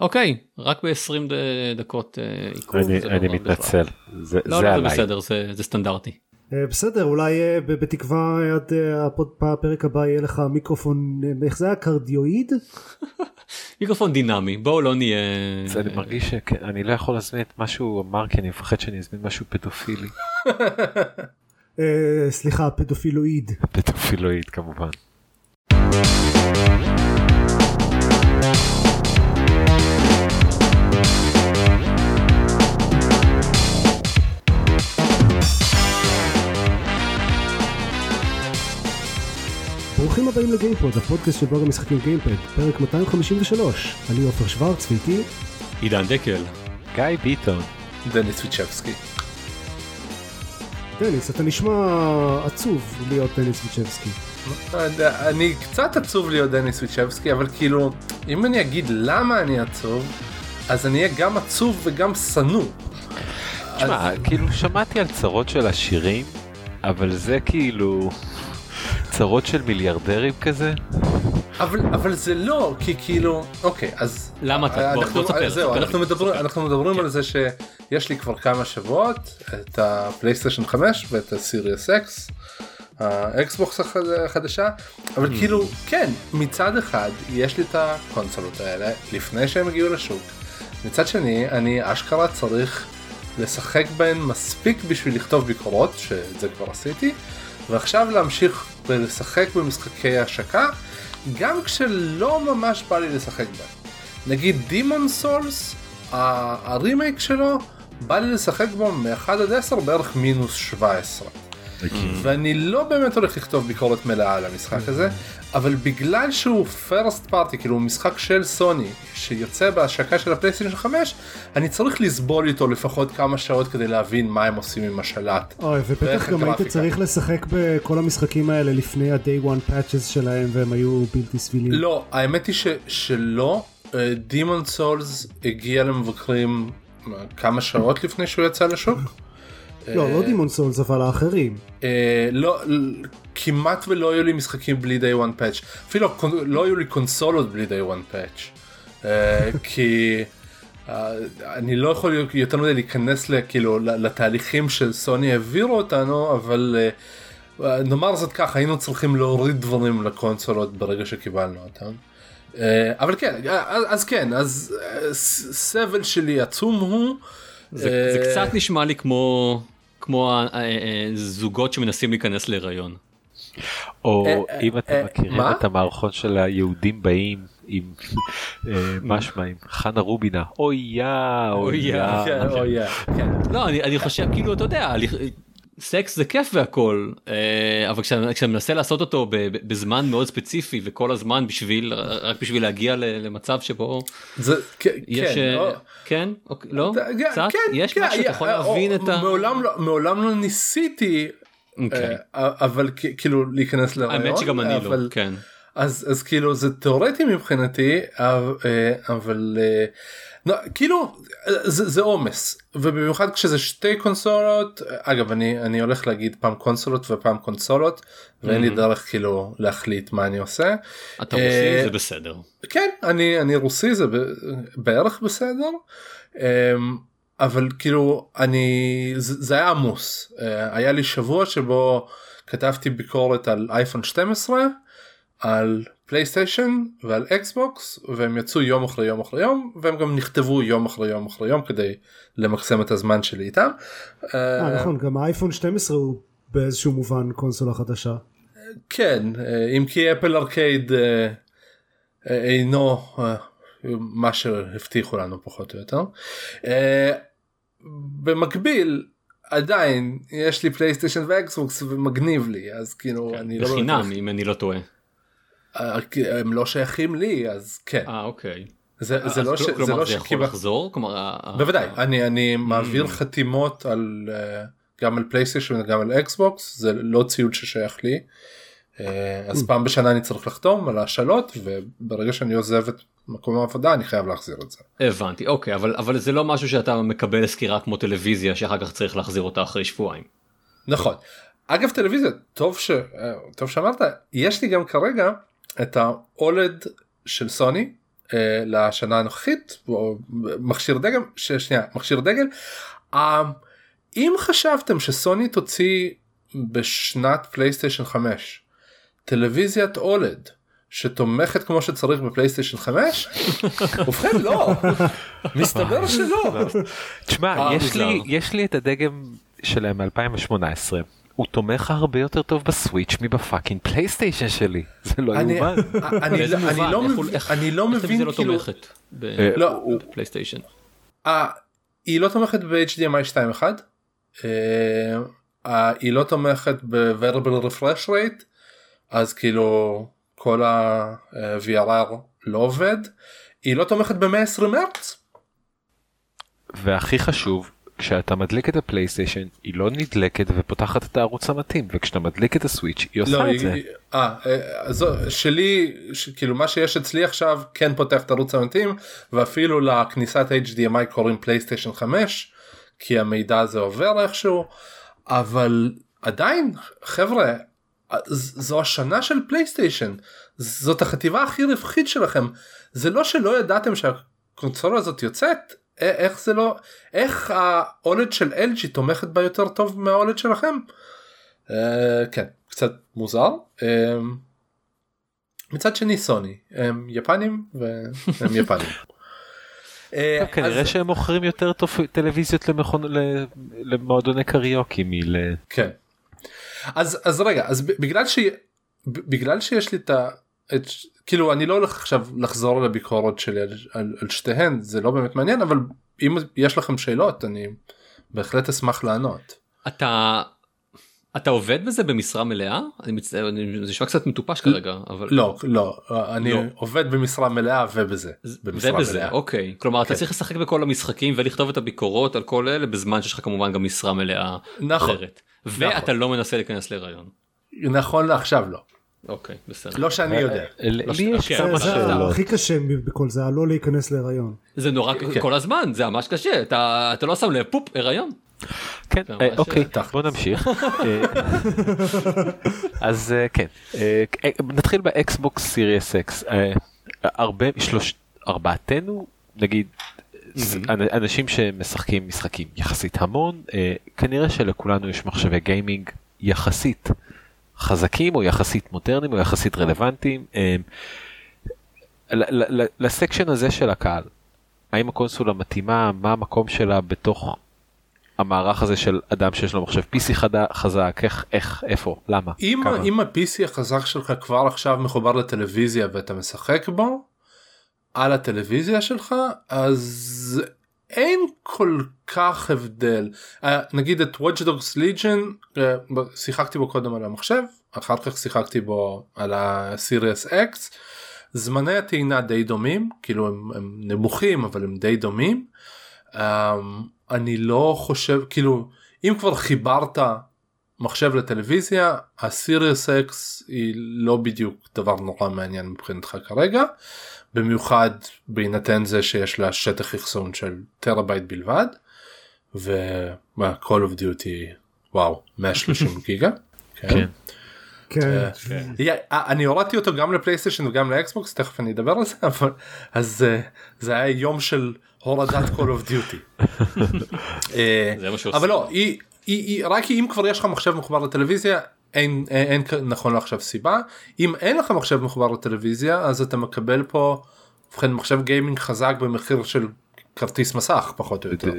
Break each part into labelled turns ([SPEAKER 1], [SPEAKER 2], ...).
[SPEAKER 1] אוקיי, רק ב-20 דקות עיכוב.
[SPEAKER 2] אני, אני מתנצל, זה,
[SPEAKER 1] לא,
[SPEAKER 2] זה
[SPEAKER 1] לא, זה
[SPEAKER 2] עליי.
[SPEAKER 1] בסדר, זה, זה סטנדרטי.
[SPEAKER 3] אה, בסדר אולי אה, בתקווה עד אה, הפרק הבא יהיה לך מיקרופון אה, איך זה היה קרדיואיד
[SPEAKER 1] מיקרופון דינמי, בואו לא נהיה...
[SPEAKER 2] זה אני מרגיש שאני לא יכול להזמין את מה שהוא אמר כי אני מפחד שאני אזמין משהו פדופילי.
[SPEAKER 3] אה, סליחה פדופילואיד
[SPEAKER 2] פדופילואיד כמובן.
[SPEAKER 3] ברוכים הבאים לגיימפוד הפודקאסט של בלוג המשחקים גיימפד פרק 253 אני עופר שוורץ ואיתי
[SPEAKER 1] עידן דקל.
[SPEAKER 2] גיא ביטון.
[SPEAKER 4] דניס ויצ'בסקי.
[SPEAKER 3] דניס אתה נשמע עצוב להיות דניס ויצ'בסקי
[SPEAKER 4] לא אני קצת עצוב להיות דניס ויצ'בסקי אבל כאילו אם אני אגיד למה אני עצוב אז אני אהיה גם עצוב וגם שנוא.
[SPEAKER 2] תשמע, כאילו שמעתי על צרות של עשירים, אבל זה כאילו צרות של מיליארדרים כזה.
[SPEAKER 4] אבל אבל זה לא כי כאילו אוקיי אז
[SPEAKER 1] למה אתה? בוא-
[SPEAKER 4] אנחנו-
[SPEAKER 1] בוא תספר,
[SPEAKER 4] זהו
[SPEAKER 1] תספר
[SPEAKER 4] אנחנו
[SPEAKER 1] לי,
[SPEAKER 4] מדברים
[SPEAKER 1] תספר.
[SPEAKER 4] אנחנו מדברים על זה שיש לי כבר כמה שבועות את הפלייסטיישן 5 ואת ה Series X. האקסבוקס החד- החדשה אבל
[SPEAKER 1] הממ.
[SPEAKER 4] כאילו כן מצד אחד יש לי את הקונסולות האלה לפני שהם הגיעו לשוק מצד שני אני אשכרה צריך לשחק בהן מספיק בשביל לכתוב ביקורות שאת זה כבר עשיתי ועכשיו להמשיך ולשחק במשחקי השקה גם כשלא ממש בא לי לשחק בהם. נגיד דימון סולס הרימייק שלו בא לי לשחק בו מ-1 עד 10 בערך מינוס 17. ואני לא באמת הולך לכתוב ביקורת מלאה על המשחק הזה אבל בגלל שהוא פרסט פארטי כאילו הוא משחק של סוני שיוצא בהשקה של הפלייסטיישן 5 אני צריך לסבול איתו לפחות כמה שעות כדי להבין מה הם עושים עם השלט.
[SPEAKER 3] אוי ובטח גם היית. צריך לשחק בכל המשחקים האלה לפני ה-day one patches שלהם והם היו בלתי סבילים
[SPEAKER 4] לא האמת היא ש, שלא דימון סולס הגיע למבקרים אה, כמה שעות לפני שהוא יצא לשוק.
[SPEAKER 3] לא לא דימון סולס אבל האחרים
[SPEAKER 4] אה, לא כמעט ולא היו לי משחקים בלי day one patch אפילו לא היו לי קונסולות בלי day one patch אה, כי אה, אני לא יכול יותר מדי להיכנס ל- כאילו לתהליכים שסוני העבירו אותנו אבל אה, אה, נאמר זאת ככה היינו צריכים להוריד דברים לקונסולות ברגע שקיבלנו אותם. אה, אבל כן אז, כן אז אה, סבל שלי עצום הוא.
[SPEAKER 1] זה,
[SPEAKER 4] אה,
[SPEAKER 1] זה קצת נשמע לי כמו כמו אה, אה, זוגות שמנסים להיכנס להיריון.
[SPEAKER 2] או
[SPEAKER 4] אה,
[SPEAKER 2] אם אתם מכירים? את המערכון של היהודים באים עם אה, מה שמעים חנה רובינה אוי יא
[SPEAKER 1] אוי
[SPEAKER 2] אוי
[SPEAKER 1] יא.
[SPEAKER 4] כן.
[SPEAKER 1] לא אני, אני חושב כאילו אתה יודע סקס זה כיף והכל אה, אבל כשאני מנסה לעשות אותו בזמן מאוד ספציפי וכל הזמן בשביל רק בשביל להגיע למצב שבו
[SPEAKER 4] זה
[SPEAKER 1] יש
[SPEAKER 4] כן,
[SPEAKER 1] אה,
[SPEAKER 4] או-
[SPEAKER 1] כן? אוקיי, לא?
[SPEAKER 4] כן,
[SPEAKER 1] קצת?
[SPEAKER 4] כן,
[SPEAKER 1] יש
[SPEAKER 4] כן,
[SPEAKER 1] משהו? שאתה יכול
[SPEAKER 4] אה,
[SPEAKER 1] להבין
[SPEAKER 4] או-
[SPEAKER 1] את ה...
[SPEAKER 4] מעולם לא מעולם לא ניסיתי
[SPEAKER 1] אוקיי.
[SPEAKER 4] אה, אבל כאילו להיכנס לרעיון
[SPEAKER 1] האמת שגם אני לא
[SPEAKER 4] אבל-
[SPEAKER 1] כן.
[SPEAKER 4] אז אז כאילו זה תיאורטי מבחינתי אבל, אבל לא, כאילו אה, זה עומס ובמיוחד כשזה שתי קונסולות אגב אני אני הולך להגיד פעם קונסולות ופעם קונסולות ואין לי דרך כאילו להחליט מה אני עושה.
[SPEAKER 1] אתה
[SPEAKER 4] אה,
[SPEAKER 1] רוסי זה בסדר.
[SPEAKER 4] כן אני אני רוסי זה בערך בסדר אמ, אבל כאילו אני זה, זה היה עמוס אה, היה לי שבוע שבו כתבתי ביקורת על אייפון 12 על פלייסטיישן ועל אקסבוקס והם יצאו יום אחרי יום אחרי יום והם גם נכתבו יום אחרי יום אחרי יום כדי למקסם את הזמן שלי איתם.
[SPEAKER 3] אה, נכון גם האייפון 12 הוא באיזשהו מובן קונסולה חדשה
[SPEAKER 4] כן אה, אם כי Apple Arcade אה, אה, אינו אה, מה שהבטיחו לנו פחות או יותר. אה, במקביל עדיין יש לי פלייסטיישן ואקסבוקס ומגניב לי אז כאילו אני לא
[SPEAKER 1] בחינם אם אני לא טועה.
[SPEAKER 4] אה, הם לא שייכים לי אז כן
[SPEAKER 1] אה אוקיי.
[SPEAKER 4] זה זה
[SPEAKER 1] אז
[SPEAKER 4] לא ש-
[SPEAKER 1] כל-
[SPEAKER 4] זה
[SPEAKER 1] כלומר
[SPEAKER 4] לא
[SPEAKER 1] זה יכול
[SPEAKER 4] שקיבל-
[SPEAKER 1] לחזור? כלומר ה- ה-
[SPEAKER 4] בוודאי אני אני
[SPEAKER 1] ממ.
[SPEAKER 4] מעביר חתימות על אה, גם על פלייסטיישן וגם על אקסבוקס זה לא ציוד ששייך לי. אה,
[SPEAKER 1] Mm.
[SPEAKER 4] אז פעם בשנה אני צריך לחתום על השאלות וברגע שאני עוזב את מקום העבודה אני חייב להחזיר את זה.
[SPEAKER 1] הבנתי אוקיי אבל אבל זה לא משהו שאתה מקבל סקירה כמו טלוויזיה שאחר כך צריך להחזיר אותה אחרי שבועיים.
[SPEAKER 4] נכון. אגב טלוויזיה טוב ש... אה, טוב שאמרת יש לי גם כרגע את האולד של סוני אה, לשנה הנוכחית או מכשיר דגל שנייה מכשיר דגל. אה, אם חשבתם שסוני תוציא בשנת פלייסטיישן 5 טלוויזיית OLED שתומכת כמו שצריך בפלייסטיישן 5 ובכן לא מסתבר שלא
[SPEAKER 2] תשמע,
[SPEAKER 4] אה,
[SPEAKER 2] יש
[SPEAKER 1] מוזר.
[SPEAKER 2] לי, יש לי את הדגם שלהם מ-2018. הוא תומך הרבה יותר טוב בסוויץ' מב fucking פלייסטיישן שלי. זה לא
[SPEAKER 4] אני
[SPEAKER 2] יאומן.
[SPEAKER 4] אני לא- אני
[SPEAKER 1] מובן?
[SPEAKER 4] לא
[SPEAKER 1] איך
[SPEAKER 4] לא מבין
[SPEAKER 1] זה לא
[SPEAKER 4] כאילו
[SPEAKER 1] תומכת בפלייסטיישן.
[SPEAKER 4] אה, היא לא תומכת ב-HDMI 2.1 אה, אה, היא לא תומכת ב-Variable Refresh Rate אז כאילו כל ה-VRR לא עובד היא לא תומכת ב-120 הרץ
[SPEAKER 2] והכי חשוב, כשאתה מדליק את הפלייסטיישן, היא לא נדלקת ופותחת את הערוץ המתאים, וכשאתה מדליק את הסוויץ', היא עושה
[SPEAKER 4] לא,
[SPEAKER 2] את זה.
[SPEAKER 4] אה, אה, זו- שלי ש- כאילו מה שיש אצלי עכשיו כן פותח את הערוץ המתאים ואפילו לכניסת HDMI קוראים פלייסטיישן 5 כי המידע הזה עובר איכשהו אבל עדיין חבר'ה זו השנה של פלייסטיישן זאת החטיבה הכי רווחית שלכם זה לא שלא ידעתם שהקונסולה הזאת יוצאת איך זה לא איך ה OLED של LG תומכת בה יותר טוב מה OLED שלכם. אה, כן קצת מוזר אה, מצד שני סוני הם יפנים והם יפנים. אה,
[SPEAKER 2] כנראה שהם מוכרים יותר טוב טלוויזיות למועדוני קריוקי מל...
[SPEAKER 4] כן. אז אז רגע אז בגלל ש... בגלל שיש לי את ה... את... כאילו אני לא הולך עכשיו לחזור על הביקורת שלי על, על, על שתיהן זה לא באמת מעניין אבל אם יש לכם שאלות אני בהחלט אשמח לענות.
[SPEAKER 1] אתה אתה עובד בזה במשרה מלאה? אני מצטער, אני- זה נשמע קצת מטופש כרגע, אבל...
[SPEAKER 4] לא לא אני
[SPEAKER 1] לא.
[SPEAKER 4] עובד במשרה מלאה ובזה. במשרה
[SPEAKER 1] ובזה,
[SPEAKER 4] מלאה.
[SPEAKER 1] אוקיי. כלומר, אתה
[SPEAKER 4] כן.
[SPEAKER 1] צריך לשחק בכל המשחקים ולכתוב את הביקורות על כל אלה בזמן שיש לך כמובן גם משרה מלאה
[SPEAKER 4] נכון.
[SPEAKER 1] אחרת. ואתה לא מנסה להיכנס להיריון.
[SPEAKER 4] נכון לעכשיו לא.
[SPEAKER 1] אוקיי, בסדר.
[SPEAKER 4] לא שאני יודע.
[SPEAKER 2] לי
[SPEAKER 1] לא
[SPEAKER 2] יש
[SPEAKER 1] אוקיי,
[SPEAKER 2] כמה
[SPEAKER 1] שאתה-
[SPEAKER 2] שאלות.
[SPEAKER 3] הכי קשה בכל זה, הלא להיכנס להיריון.
[SPEAKER 1] זה נורא
[SPEAKER 4] כן.
[SPEAKER 1] כל הזמן, זה ממש קשה, אתה לא שם לב, פופ, הריון.
[SPEAKER 2] כן, אה, אוקיי. בוא נמשיך. אה, אז אה, כן, אה, אה, נתחיל באקסבוקס Series X. אה, הרבה, שלוש, ארבעתנו, נגיד, אנשים שמשחקים משחקים יחסית המון, אה, כנראה שלכולנו יש מחשבי גיימינג יחסית חזקים או יחסית מודרניים או יחסית רלוונטיים. ל- ל section הזה של הקהל, האם הקונסולה מתאימה, מה המקום שלה בתוך המערך הזה של אדם שיש לו מחשב PC חד- חזק, איך, איך, איפה, למה,
[SPEAKER 4] אם,
[SPEAKER 2] כמה?
[SPEAKER 4] אם ה-PC החזק שלך כבר עכשיו מחובר לטלוויזיה ואתה משחק בו על הטלוויזיה שלך אז אין כל כך הבדל. uh, נגיד את Watch Dogs Legion uh, שיחקתי בו קודם על המחשב אחר כך שיחקתי בו על ה-Series X. זמני הטעינה די דומים כאילו הם, הם נמוכים אבל הם די דומים. um, אני לא חושב כאילו אם כבר חיברת מחשב לטלוויזיה הסיריוס אקס היא לא בדיוק דבר נורא מעניין מבחינתך כרגע במיוחד בהינתן זה שיש לה שטח אחסון של טראבייט בלבד ומה call of duty וואו 130 גיגה.
[SPEAKER 2] כן.
[SPEAKER 3] כן.
[SPEAKER 4] יא, אה, אני הורדתי אותו גם לפלייסטיישן וגם לאקסבוקס תכף אני אדבר על זה אבל אז אה, זה היה יום של הורדת call of duty. אה,
[SPEAKER 1] זה מה שעושים.
[SPEAKER 4] אבל לא רק אם כבר יש לך מחשב מחובר לטלוויזיה אין, אין, אין נכון לעכשיו סיבה אם אין לך מחשב מחובר לטלוויזיה אז אתה מקבל פה ובכן מחשב גיימינג חזק במחיר של כרטיס מסך פחות או יותר.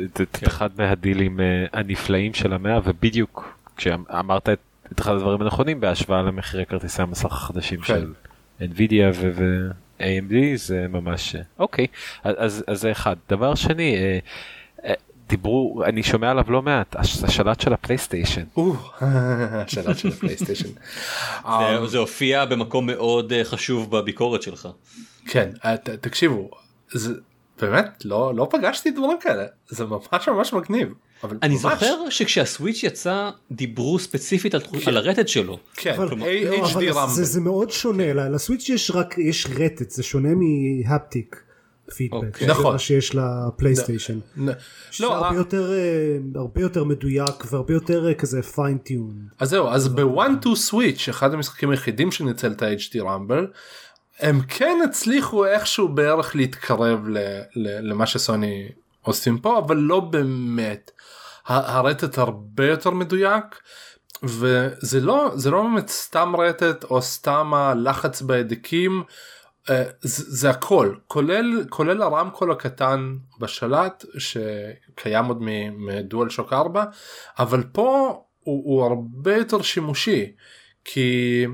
[SPEAKER 2] אחד מהדילים אה, הנפלאים של המאה ובדיוק כשאמרת את את אחד הדברים הנכונים בהשוואה למחירי כרטיסי המסך החדשים
[SPEAKER 4] כן.
[SPEAKER 2] של NVIDIA ו-AMD זה ממש אה, אוקיי אז- אז אז זה אחד דבר שני אה, דיברו אני שומע עליו לא מעט הש- השלט של הפלייסטיישן
[SPEAKER 4] השאלה של הפלייסטיישן. אה,
[SPEAKER 1] זה- זה הופיע במקום מאוד אה, חשוב בביקורת שלך.
[SPEAKER 4] כן אה, תקשיבו זה באמת לא לא פגשתי דברים כאלה זה ממש ממש מגניב. אבל
[SPEAKER 1] אני
[SPEAKER 4] ממש,
[SPEAKER 1] זוכר שכשהסוויץ' יצא דיברו ספציפית על תחוש- על הרטט שלו.
[SPEAKER 4] כן,
[SPEAKER 3] אבל,
[SPEAKER 4] כלומר,
[SPEAKER 3] לא,
[SPEAKER 4] HD
[SPEAKER 3] אבל. זה, זה מאוד שונה, ל- לסוויץ' יש רק, יש רטט, זה שונה מ haptic feedback,
[SPEAKER 1] אוקיי.
[SPEAKER 4] נכון.
[SPEAKER 3] מה שיש לפלייסטיישן.
[SPEAKER 4] נ-
[SPEAKER 3] שזה
[SPEAKER 4] לא,
[SPEAKER 3] הרבה
[SPEAKER 4] אה,
[SPEAKER 3] יותר, אה, הרבה יותר מדויק והרבה יותר אה, כזה fine tune.
[SPEAKER 4] אז זהו אז בוואן טו סוויץ' אחד המשחקים היחידים שניצל את ה- HD rumble הם כן הצליחו איכשהו בערך להתקרב ל, ל, למה שסוני עושים פה אבל לא באמת. הרטט הרבה יותר מדויק וזה לא זה לא באמת סתם רטט או סתם הלחץ בהדקים זה, זה הכל. כולל כולל הרמקול הקטן בשלט שקיים עוד מדואל שוק 4 אבל פה הוא, הוא הרבה יותר שימושי כי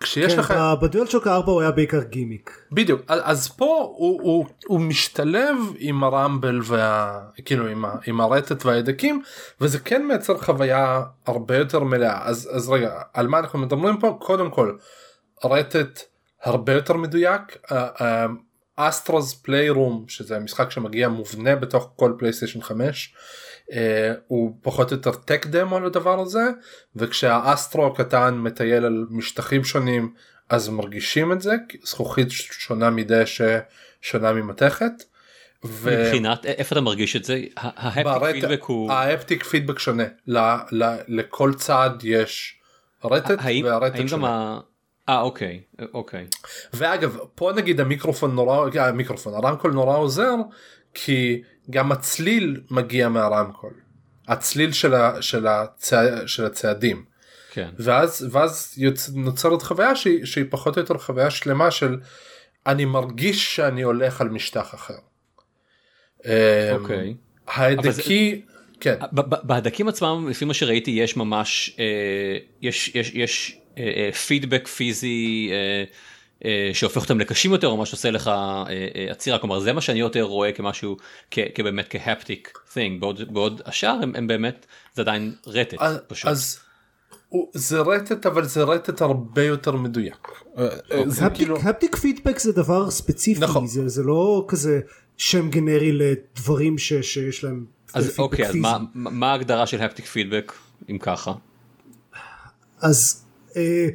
[SPEAKER 4] כשיש
[SPEAKER 3] כן,
[SPEAKER 4] לך
[SPEAKER 3] ב-DualShock 4 הוא היה בעיקר גימיק.
[SPEAKER 4] בדיוק. אז פה הוא, הוא, הוא משתלב עם ה-rumble וה... כאילו עם, ה, עם הרטט וההדקים וזה כן מייצר חוויה הרבה יותר מלאה. אז אז רגע על מה אנחנו מדברים פה? קודם כל רטט הרבה יותר מדויק Astro's Playroom שזה משחק שמגיע מובנה בתוך כל פלייסטיישן 5 uh, הוא פחות או יותר טק דמו לדבר הזה וכשהאסטרו הקטן מטייל על משטחים שונים אז מרגישים את זה זכוכית שונה מדשא שונה ממתכת.
[SPEAKER 1] ו... מבחינת איפה אתה מרגיש את זה? ההפטיק פידבק הוא...
[SPEAKER 4] ההפטיק פידבק שונה ל, ל, לכל צד יש רטט והרטט שונה.
[SPEAKER 1] אה אוקיי אוקיי.
[SPEAKER 4] ואגב פה נגיד המיקרופון נורא המיקרופון הרמקול נורא עוזר כי גם הצליל מגיע מהרמקול. הצליל של, ה, של, הצע, של הצעדים.
[SPEAKER 1] כן.
[SPEAKER 4] ואז ואז יוצ... נוצרת חוויה שהיא, שהיא פחות או יותר חוויה שלמה של אני מרגיש שאני הולך על משטח אחר.
[SPEAKER 1] אוקיי.
[SPEAKER 4] ההדקי. כן.
[SPEAKER 1] בהדקים עצמם לפי מה שראיתי יש ממש אה, יש יש יש פידבק פיזי. אה, אה, שהופך אותם לקשים יותר או מה שעושה לך אה, אה, עצירה כלומר זה מה שאני יותר רואה כמשהו כבאמת כהפטיק thing בעוד בעוד השאר הם, הם באמת זה עדיין רטט
[SPEAKER 4] אז,
[SPEAKER 1] פשוט.
[SPEAKER 4] אז זה רטט אבל זה רטט הרבה יותר מדויק.
[SPEAKER 3] כאילו- הפטיק פידבק זה דבר ספציפי נכון. זה, זה לא כזה שם גנרי לדברים ש, שיש להם
[SPEAKER 1] אז אוקיי אז מה, מה ההגדרה של הפטיק פידבק אם ככה.
[SPEAKER 3] אז. אה,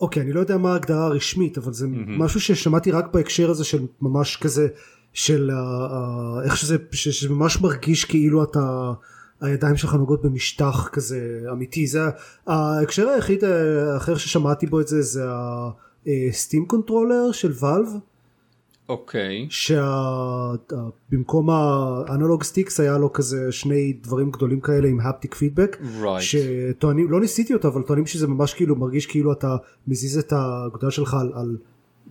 [SPEAKER 3] אוקיי אני לא יודע מה ההגדרה הרשמית אבל זה mm-hmm. משהו ששמעתי רק בהקשר הזה של ממש כזה של uh, uh, איך שזה שזה ממש מרגיש כאילו אתה הידיים שלך נוגעות במשטח כזה אמיתי זה ההקשר היחיד האחר ששמעתי בו את זה זה ה-Steam Controller של Valve
[SPEAKER 1] אוקיי.
[SPEAKER 3] שבמקום ה-analog sticks היה לו כזה שני דברים גדולים כאלה עם haptic feedback.
[SPEAKER 1] Right.
[SPEAKER 3] שטוענים, לא ניסיתי אותו אבל טוענים שזה ממש כאילו מרגיש כאילו אתה מזיז את האגודה שלך על, על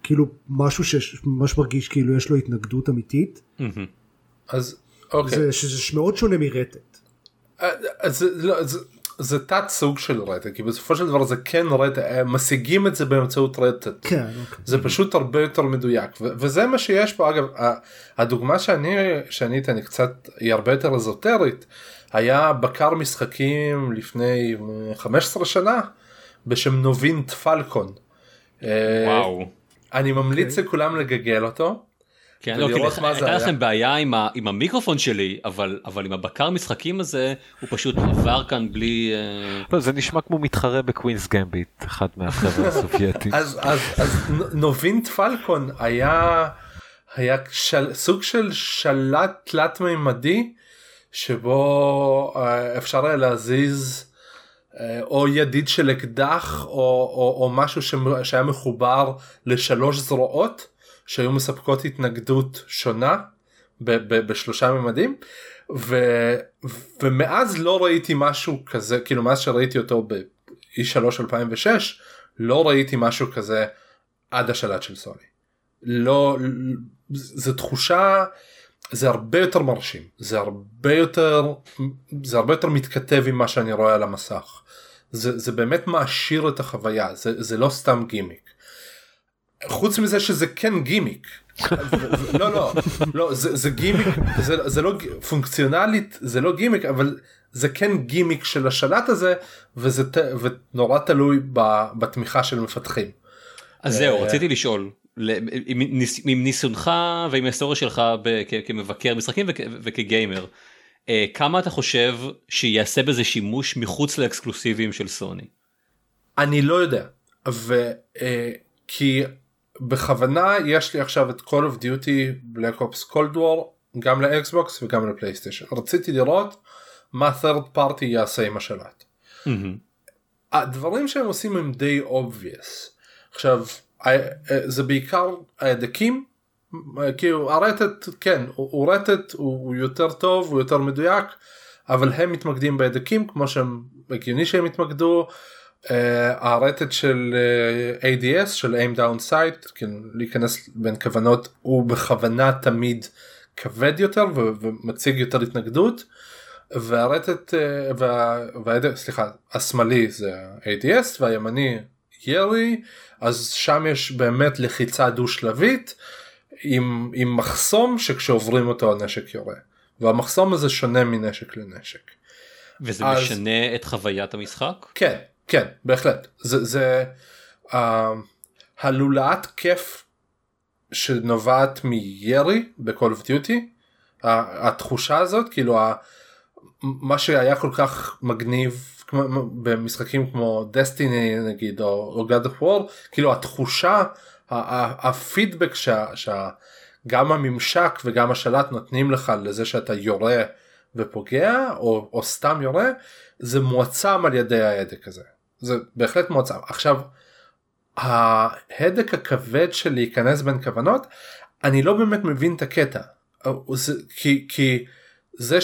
[SPEAKER 3] כאילו משהו שממש מרגיש כאילו יש לו התנגדות אמיתית.
[SPEAKER 1] Mm-hmm.
[SPEAKER 4] אז אוקיי.
[SPEAKER 3] זה, שזה מאוד שונה מרטט.
[SPEAKER 4] אה, אז לא, זה, זה תת סוג של רטט כי בסופו של דבר זה כן רטט אה, משיגים את זה באמצעות רטט
[SPEAKER 3] כן, אוקיי.
[SPEAKER 4] זה פשוט הרבה יותר מדויק ו- וזה מה שיש פה אגב הדוגמה שאני שאני אתן קצת היא הרבה יותר אזוטרית היה בקר משחקים לפני 15 שנה בשם נובינט פלקון.
[SPEAKER 1] אה, וואו.
[SPEAKER 4] אני ממליץ okay. אוקיי. לכולם לגגל אותו.
[SPEAKER 1] כן, לא, כי הייתה לכם בעיה עם, ה, עם המיקרופון שלי, אבל, אבל עם הבקר משחקים הזה, הוא פשוט עבר כאן בלי... אה,
[SPEAKER 2] לא, זה נשמע כמו מתחרה בקווינס גמביט, אחד מהחבר'ה הסובייטים.
[SPEAKER 4] אז, אז, אז נובינט פלקון היה, היה של, סוג של שלט תלת מימדי, שבו אה, אפשר היה להזיז אה, או ידיד של אקדח, או, או, או משהו שהיה מחובר לשלוש זרועות. שהיו מספקות התנגדות שונה ב- ב- בשלושה ממדים ו- ומאז לא ראיתי משהו כזה כאילו מאז שראיתי אותו ב-E3 2006 לא ראיתי משהו כזה עד השלט של סוני. לא זה תחושה זה הרבה יותר מרשים זה הרבה יותר זה הרבה יותר מתכתב עם מה שאני רואה על המסך. זה, זה באמת מעשיר את החוויה זה, זה לא סתם גימיק. חוץ מזה שזה כן גימיק. לא לא לא זה, זה גימיק זה, זה לא פונקציונלית זה לא גימיק אבל זה כן גימיק של השלט הזה וזה ונורא תלוי בתמיכה של מפתחים.
[SPEAKER 1] אז זהו אה, רציתי לשאול עם ניסיונך ועם ההיסטוריה שלך כמבקר משחקים וכגיימר אה, כמה אתה חושב שיעשה בזה שימוש מחוץ לאקסקלוסיביים של סוני.
[SPEAKER 4] אני לא יודע. ו... אה, כי בכוונה יש לי עכשיו את Call of Duty Black Ops Cold War גם לאקסבוקס וגם לפלייסטיישן רציתי לראות מה third party יעשה עם השלט.
[SPEAKER 1] Mm-hmm.
[SPEAKER 4] הדברים שהם עושים הם די obvious. עכשיו זה בעיקר ההדקים כאילו הרטט כן הוא רטט הוא יותר טוב הוא יותר מדויק אבל הם מתמקדים בהדקים כמו שהם הגיוני שהם התמקדו. Uh, הרטט של uh, ADS של aim down sight כן, להיכנס בין כוונות הוא בכוונה תמיד כבד יותר ומציג יותר התנגדות והרטט וה, וה, סליחה השמאלי זה ADS והימני ירי אז שם יש באמת לחיצה דו שלבית עם, עם מחסום שכשעוברים אותו הנשק יורה והמחסום הזה שונה מנשק לנשק.
[SPEAKER 1] וזה אז... משנה את חוויית המשחק?
[SPEAKER 4] כן כן בהחלט. זה זה uh, הלולאת כיף שנובעת מירי ב-call of duty התחושה הזאת כאילו מה שהיה כל כך מגניב כמו, במשחקים כמו דסטיני נגיד או, או God of War כאילו התחושה הפידבק שגם הממשק וגם השלט נותנים לך לזה שאתה יורה ופוגע או, או סתם יורה זה מועצם על ידי ההדק הזה זה בהחלט מועצם עכשיו ההדק הכבד של להיכנס בין כוונות אני לא באמת מבין את הקטע. כי, כי זה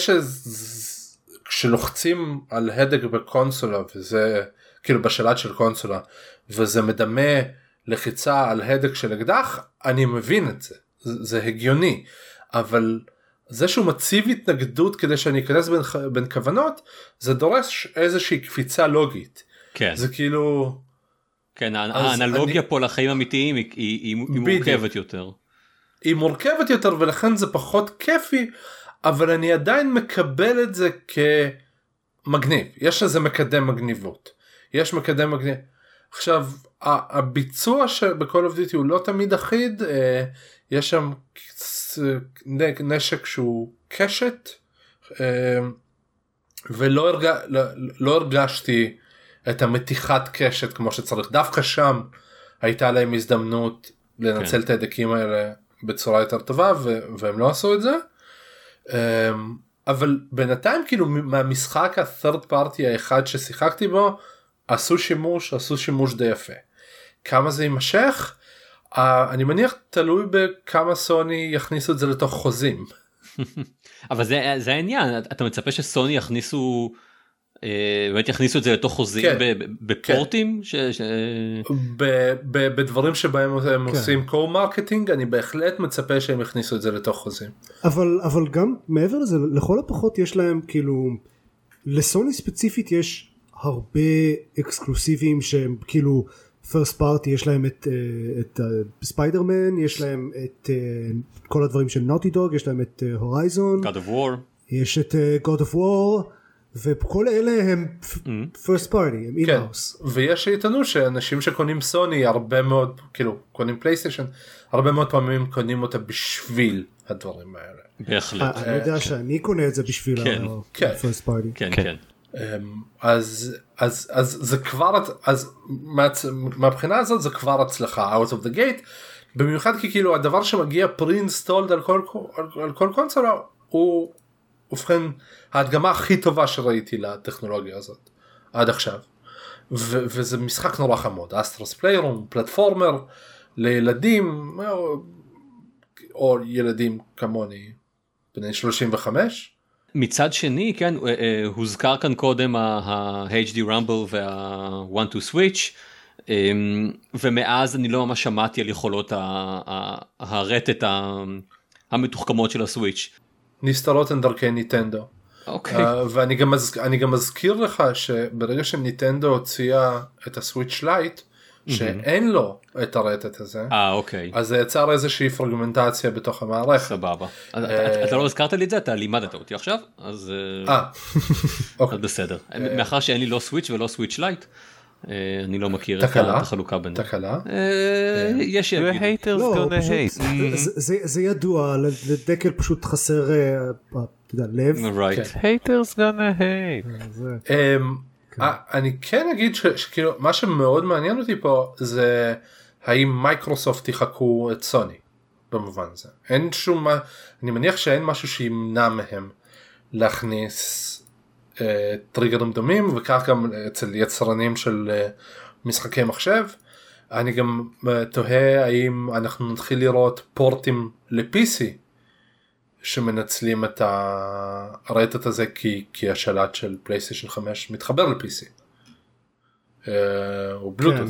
[SPEAKER 4] שכשלוחצים על הדק בקונסולה וזה כאילו בשלט של קונסולה וזה מדמה לחיצה על הדק של אקדח אני מבין את זה, זה הגיוני. אבל זה שהוא מציב התנגדות כדי שאני אכנס בין, בין כוונות זה דורש איזושהי קפיצה לוגית.
[SPEAKER 1] כן.
[SPEAKER 4] זה כאילו.
[SPEAKER 1] כן האנלוגיה אני... פה לחיים אמיתיים היא, היא, היא, מורכבת יותר.
[SPEAKER 4] היא מורכבת יותר ולכן זה פחות כיפי אבל אני עדיין מקבל את זה כמגניב יש לזה מקדם מגניבות יש מקדם מגניב. עכשיו הביצוע שבכל of Duty הוא לא תמיד אחיד אה, יש שם נשק שהוא קשת אה, ולא הרג... לא, לא הרגשתי את המתיחת קשת כמו שצריך דווקא שם הייתה להם הזדמנות לנצל כן. את ההדקים האלה בצורה יותר טובה ו... והם לא עשו את זה. אה, אבל בינתיים כאילו מהמשחק ה-third party האחד ששיחקתי בו עשו שימוש עשו שימוש די יפה. כמה זה יימשך? Uh, אני מניח תלוי בכמה סוני יכניסו את זה לתוך חוזים.
[SPEAKER 1] אבל זה, זה העניין אתה מצפה שסוני יכניסו באמת יכניסו את זה לתוך חוזים כן, בפורטים כן. ש, ש...
[SPEAKER 4] ב, ב, בדברים שבהם הם כן. עושים co-marketing אני בהחלט מצפה שהם יכניסו את זה לתוך חוזים.
[SPEAKER 3] אבל אבל גם מעבר לזה לכל הפחות יש להם כאילו לסוני ספציפית יש הרבה אקסקלוסיבים שהם כאילו first party יש להם את, אה, את ספיידרמן יש להם את אה, כל הדברים של נוטי דוג יש להם את Horizon
[SPEAKER 1] God of War
[SPEAKER 3] יש את God of War וכל אלה הם first party הם in-house
[SPEAKER 4] כן. ויש שיטענו שאנשים שקונים סוני הרבה מאוד כאילו קונים פלייסטיישן הרבה מאוד פעמים קונים אותה בשביל הדברים האלה.
[SPEAKER 1] בהחלט.
[SPEAKER 3] אני יודע שאני קונה את זה בשביל
[SPEAKER 4] הפרסט פארטי.
[SPEAKER 1] כן כן.
[SPEAKER 4] אז אז אז זה כבר אז מהבחינה הזאת זה כבר הצלחה out of the gate במיוחד כי כאילו הדבר שמגיע pre-installed על כל על כל קונסולה הוא ובכן ההדגמה הכי טובה שראיתי לטכנולוגיה הזאת עד עכשיו. ו- וזה משחק נורא חמוד. אסטרוס פליירום פלטפורמר לילדים או, או ילדים כמוני בני 35
[SPEAKER 1] מצד שני כן אה, אה, הוזכר כאן קודם ה-HD rumble וה-one to switch אמ, ומאז אני לא ממש שמעתי על יכולות הרטט המתוחכמות של הסוויץ'.
[SPEAKER 4] נסתרות הן דרכי ניטנדו.
[SPEAKER 1] אוקיי. Okay.
[SPEAKER 4] Uh, ואני גם, אני גם מזכיר לך שברגע שניטנדו הוציאה את הסוויץ' לייט שאין לו את הרטט הזה
[SPEAKER 1] אה אוקיי
[SPEAKER 4] אז זה יצר איזושהי פרגמנטציה בתוך המערכת
[SPEAKER 1] סבבה אה, אתה לא הזכרת לי את זה אתה לימדת אותי עכשיו אז אה,
[SPEAKER 4] אה
[SPEAKER 1] אוקיי. בסדר מאחר שאין לי לא סוויץ' ולא סוויץ' לייט אני לא מכיר את החלוקה ביניהם.
[SPEAKER 4] תקלה?
[SPEAKER 1] יש
[SPEAKER 2] יגידו.
[SPEAKER 3] לא, זה ידוע לדקל פשוט חסר לב.
[SPEAKER 2] haters gonna hate.
[SPEAKER 4] כן. אה, אני כן אגיד שכאילו מה שמאוד מעניין אותי פה זה האם מייקרוסופט יחקו את סוני במובן הזה אין שום מה אני מניח שאין משהו שימנע מהם להכניס אה, טריגרים דומים וכך גם אצל יצרנים של אה, משחקי מחשב אני גם אה, תוהה האם אנחנו נתחיל לראות פורטים ל-PC שמנצלים את הרטט הזה כי, כי השלט של פלייסטיישן 5 מתחבר ל-PC. אה, או בלוטות.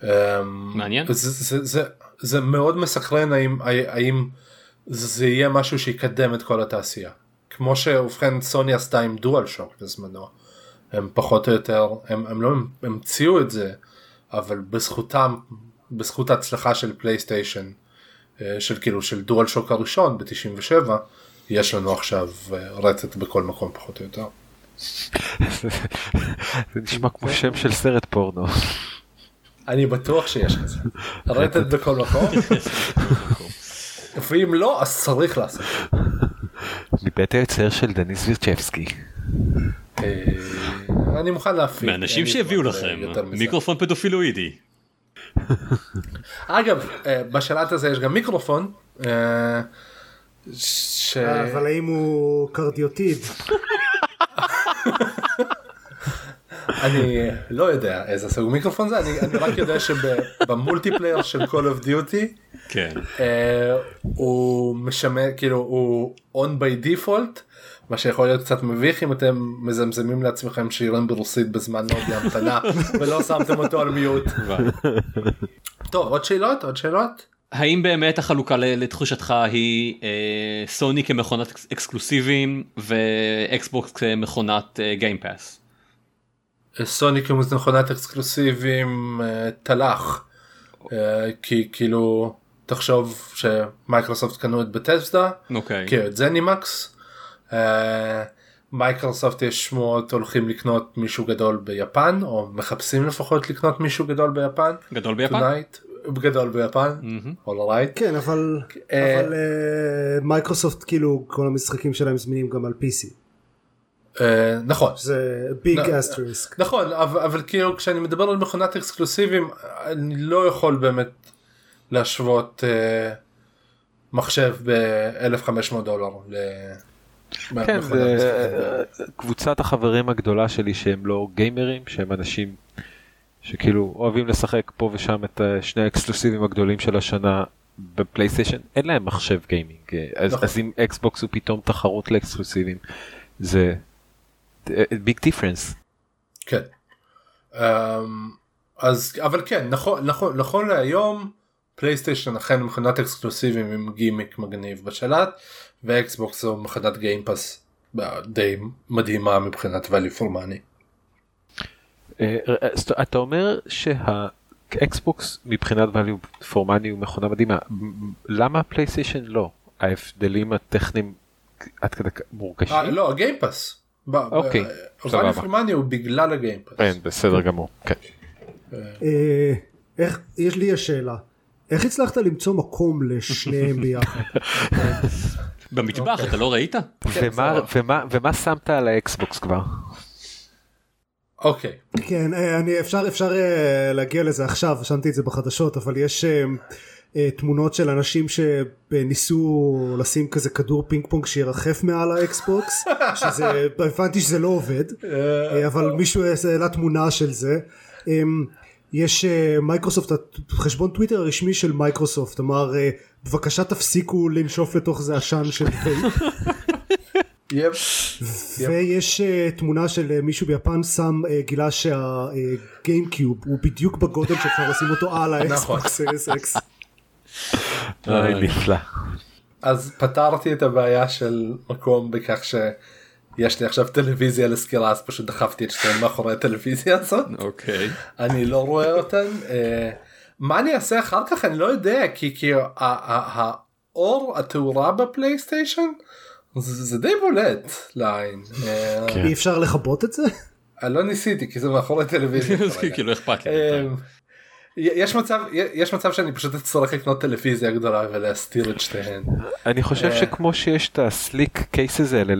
[SPEAKER 1] כן. מעניין.
[SPEAKER 4] זה, זה, זה, זה מאוד מסקרן האם, האם זה יהיה משהו שיקדם את כל התעשייה. כמו שבכן סוני עשתה עם דואל שוק בזמנו. הם פחות או יותר, הם, הם לא המציאו את זה, אבל בזכותם, בזכות ההצלחה של פלייסטיישן, אה, של כאילו של דואל שוק הראשון ב-97, יש לנו עכשיו אה, רטט בכל מקום פחות או יותר.
[SPEAKER 2] זה נשמע כמו שם של סרט פורנו.
[SPEAKER 4] אני בטוח שיש את זה. רטט בכל מקום. ואם לא אז צריך לעשות.
[SPEAKER 2] מבית היוצר של דניס וירצ'בסקי.
[SPEAKER 4] אה, אני מוכן להפיק.
[SPEAKER 1] מאנשים שהביאו לכם מיקרופון פדופילואידי.
[SPEAKER 4] אגב בשלט הזה יש גם מיקרופון.
[SPEAKER 3] ש... אבל האם הוא קרדיוטיד?
[SPEAKER 4] אני לא יודע איזה סוג מיקרופון זה אני, אני רק יודע שבמולטיפלייר של Call of Duty
[SPEAKER 1] כן.
[SPEAKER 4] uh, הוא משמש כאילו הוא on by default מה שיכול להיות קצת מביך אם אתם מזמזמים לעצמכם שירים ברוסית בזמן מאוד המתנה ולא שמתם אותו על מיוט. טוב עוד שאלות עוד שאלות.
[SPEAKER 1] האם באמת החלוקה לתחושתך היא אה, סוני כמכונת אקסקלוסיבים ואקסבוקס כמכונת Game Pass?
[SPEAKER 4] סוני כמכונת אקסקלוסיבים אה, תלך אה, כי כאילו תחשוב שמייקרוסופט קנו את בת'סדה,
[SPEAKER 1] okay.
[SPEAKER 4] קנו את זנימקס. אה, מייקרוסופט יש שמועות הולכים לקנות מישהו גדול ביפן או מחפשים לפחות לקנות מישהו גדול ביפן.
[SPEAKER 1] גדול ביפן?
[SPEAKER 4] Tonight, גדול ביפן.
[SPEAKER 1] Mm-hmm.
[SPEAKER 3] Right. כן אבל, אבל מייקרוסופט כאילו כל המשחקים שלהם זמינים גם על PC.
[SPEAKER 4] Uh, נכון
[SPEAKER 3] זה big asterisk
[SPEAKER 4] נכון אבל, אבל כאילו כשאני מדבר על מכונת אקסקלוסיבים אני לא יכול באמת להשוות uh, מחשב ב-1500 דולר. ל...
[SPEAKER 2] כן, זה קבוצת החברים הגדולה שלי שהם לא גיימרים שהם אנשים שכאילו אוהבים לשחק פה ושם את שני האקסקלוסיבים הגדולים של השנה בפלייסטיישן אין להם מחשב גיימינג אז, נכון. אז אם אקסבוקס הוא פתאום תחרות לאקסקלוסיבים זה big difference.
[SPEAKER 4] כן. Um, אז אבל כן נכון נכון נכון להיום פלייסטיישן אכן מכונת אקסקלוסיבים עם גימיק מגניב בשלט ואקסבוקס זו מכונת Game Pass די מדהימה מבחינת value for money.
[SPEAKER 2] אה, אתה אומר שהאקסבוקס מבחינת value for money הוא מכונה מדהימה למה פלייסטיישן לא ההבדלים הטכניים עד כדי מורגשים?
[SPEAKER 4] אה, לא ה Game Pass.
[SPEAKER 2] אוקיי,
[SPEAKER 4] סבבה. for money הוא בגלל הגיימפאס.
[SPEAKER 2] בסדר גמור. כן.
[SPEAKER 3] אה, איך, יש לי שאלה. איך הצלחת למצוא מקום לשניהם ביחד?
[SPEAKER 1] במטבח אתה לא ראית?
[SPEAKER 2] ומה שמת על האקסבוקס כבר?
[SPEAKER 4] אוקיי.
[SPEAKER 3] כן, אה, אני אפשר אפשר אה, להגיע לזה עכשיו, שמתי את זה בחדשות, אבל יש אה, תמונות של אנשים שניסו לשים כזה כדור פינג פונג שירחף מעל האקסבוקס שזה הבנתי שזה לא עובד אבל מישהו העלה תמונה של זה אמ, יש אה, מייקרוסופט חשבון טוויטר הרשמי של מייקרוסופט אמר בבקשה תפסיקו לנשוף לתוך זה עשן של vape ויש תמונה של מישהו ביפן שם גילה שה GameCube הוא בדיוק בגודל שאפשר לשים אותו על האקסבוקס SX
[SPEAKER 2] נפלא.
[SPEAKER 4] אז פתרתי את הבעיה של מקום בכך שיש לי עכשיו טלוויזיה לסקירה אז פשוט דחפתי את שתיהן מאחורי הטלוויזיה הזאת.
[SPEAKER 1] אוקיי.
[SPEAKER 4] אני לא רואה אותן. אה, מה אני אעשה אחר כך אני לא יודע כי כי האור התאורה בפלייסטיישן זה די בולט לעין. אה,
[SPEAKER 3] כן. אי אפשר לכבות את זה?
[SPEAKER 4] אני לא ניסיתי כי זה מאחורי טלוויזיה.
[SPEAKER 1] כאילו אכפת לי.
[SPEAKER 4] יש מצב יש מצב שאני פשוט אצטרך לקנות טלוויזיה גדולה ולהסתיר את שתיהן.
[SPEAKER 2] אני חושב אה. שכמו שיש את הסליק קייסס האלה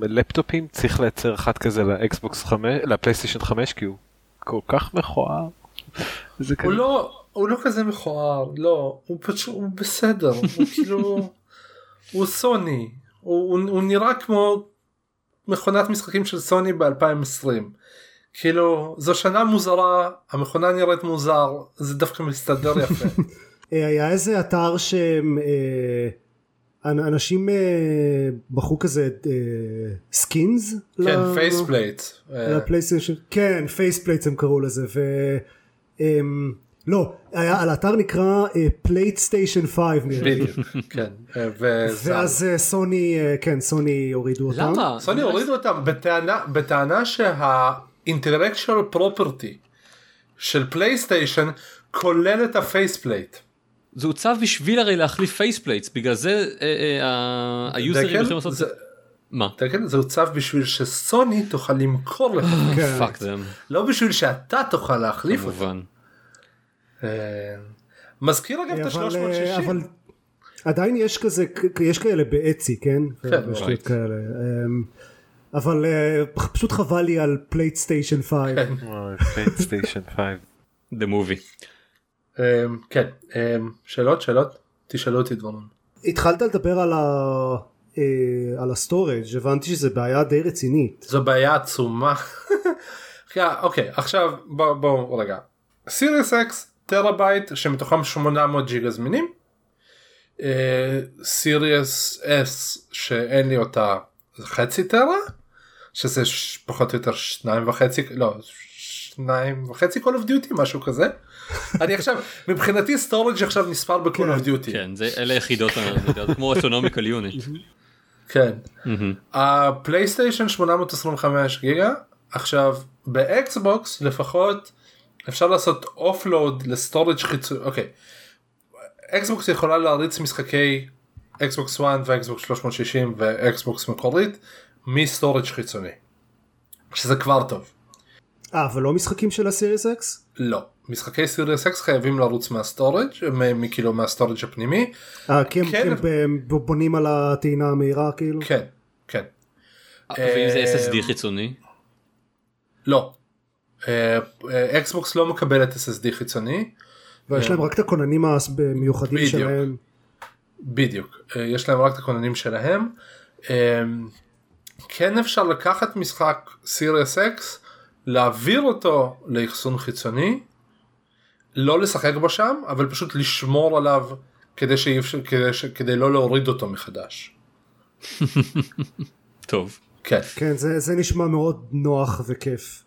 [SPEAKER 2] ללפטופים צריך לייצר אחת כזה לאקסבוקס 5 לפלייסטיישן 5 כי הוא כל כך מכוער.
[SPEAKER 4] הוא לא הוא לא כזה מכוער לא הוא פשוט הוא בסדר הוא כאילו הוא סוני הוא, הוא, הוא נראה כמו מכונת משחקים של סוני ב2020 כאילו זו שנה מוזרה המכונה נראית מוזר זה דווקא מסתדר יפה.
[SPEAKER 3] אה, היה איזה אתר שהם אה, אנשים אה, בחרו כזה skins
[SPEAKER 4] כן faceplate.
[SPEAKER 3] לפלייסטיישן כן faceplates הם קראו לזה ו... אמ, לא היה על האתר נקרא PlateStation 5 נראה לי.
[SPEAKER 4] בדיוק. כן. אה, וזה-
[SPEAKER 3] ואז אה, סוני אה, כן סוני הורידו אותם.
[SPEAKER 1] למה?
[SPEAKER 4] סוני הורידו אותם בטענה בטענה שה-intellectual property של פלייסטיישן כולל את ה faceplate.
[SPEAKER 1] זה עוצב בשביל הרי להחליף faceplates בגלל זה אה, אה, ה
[SPEAKER 4] users
[SPEAKER 1] יכולים לעשות את
[SPEAKER 4] זה-.
[SPEAKER 1] מה?
[SPEAKER 4] דקל, זה עוצב בשביל שסוני תוכל למכור לך
[SPEAKER 3] כן.
[SPEAKER 1] fuck זה
[SPEAKER 4] לא בשביל שאתה תוכל להחליף אותו.
[SPEAKER 1] כמובן.
[SPEAKER 4] אה, מזכיר אגב את
[SPEAKER 3] אבל, אה,
[SPEAKER 4] ה-360.
[SPEAKER 3] אבל עדיין יש כזה יש כאלה ב Etsy
[SPEAKER 4] כן?
[SPEAKER 3] כן. אמ, אבל אה, פשוט חבל לי על PlateStation 5.
[SPEAKER 4] כן.
[SPEAKER 2] PlateStation 5.
[SPEAKER 1] The movie.
[SPEAKER 4] אה, כן. אה, שאלות שאלות? תשאלו אותי דברים.
[SPEAKER 3] התחלת לדבר על, ה... אה, על ה storage הבנתי שזה בעיה די רצינית.
[SPEAKER 4] זו בעיה עצומה. אוקיי עכשיו בואו בוא, רגע. Series X טראבייט שמתוכם 800 ג'יגה זמינים. Series S שאין לי אותה חצי טרה שזה פחות או יותר שניים וחצי לא שניים וחצי Call of Duty משהו כזה. אני עכשיו מבחינתי storage עכשיו נספר ב Call of Duty.
[SPEAKER 1] כן זה אלה יחידות כמו astronomical unit.
[SPEAKER 4] כן. הפלייסטיישן 825 גיגה עכשיו באקסבוקס לפחות אפשר לעשות offload ל storage חיצוני אוקיי. אקסבוקס יכולה להריץ משחקי אקסבוקס 1 ואקסבוקס 360 ואקסבוקס מקורית מ storage חיצוני. שזה כבר טוב.
[SPEAKER 3] אה אבל לא משחקים של ה Series X?
[SPEAKER 4] לא. משחקי Series X חייבים לרוץ מה storage מכאילו מה storage הפנימי.
[SPEAKER 3] אה כי הם,
[SPEAKER 4] כן.
[SPEAKER 3] הם ב- בונים על הטעינה המהירה כאילו?
[SPEAKER 4] כן. כן.
[SPEAKER 1] ואם זה
[SPEAKER 4] אה,
[SPEAKER 1] SSD חיצוני?
[SPEAKER 4] לא. אקסבוקס לא מקבלת SSD חיצוני.
[SPEAKER 3] ויש להם רק את הכוננים המיוחדים. שלהם.
[SPEAKER 4] בדיוק. אה, יש להם רק את הכוננים שלהם. אה, כן אפשר לקחת משחק Series X, להעביר אותו לאחסון חיצוני, לא לשחק בו שם, אבל פשוט לשמור עליו כדי, שאי אפשר, כדי, ש, כדי לא להוריד אותו מחדש.
[SPEAKER 1] טוב.
[SPEAKER 4] כן.
[SPEAKER 3] כן זה, זה נשמע מאוד נוח וכיף.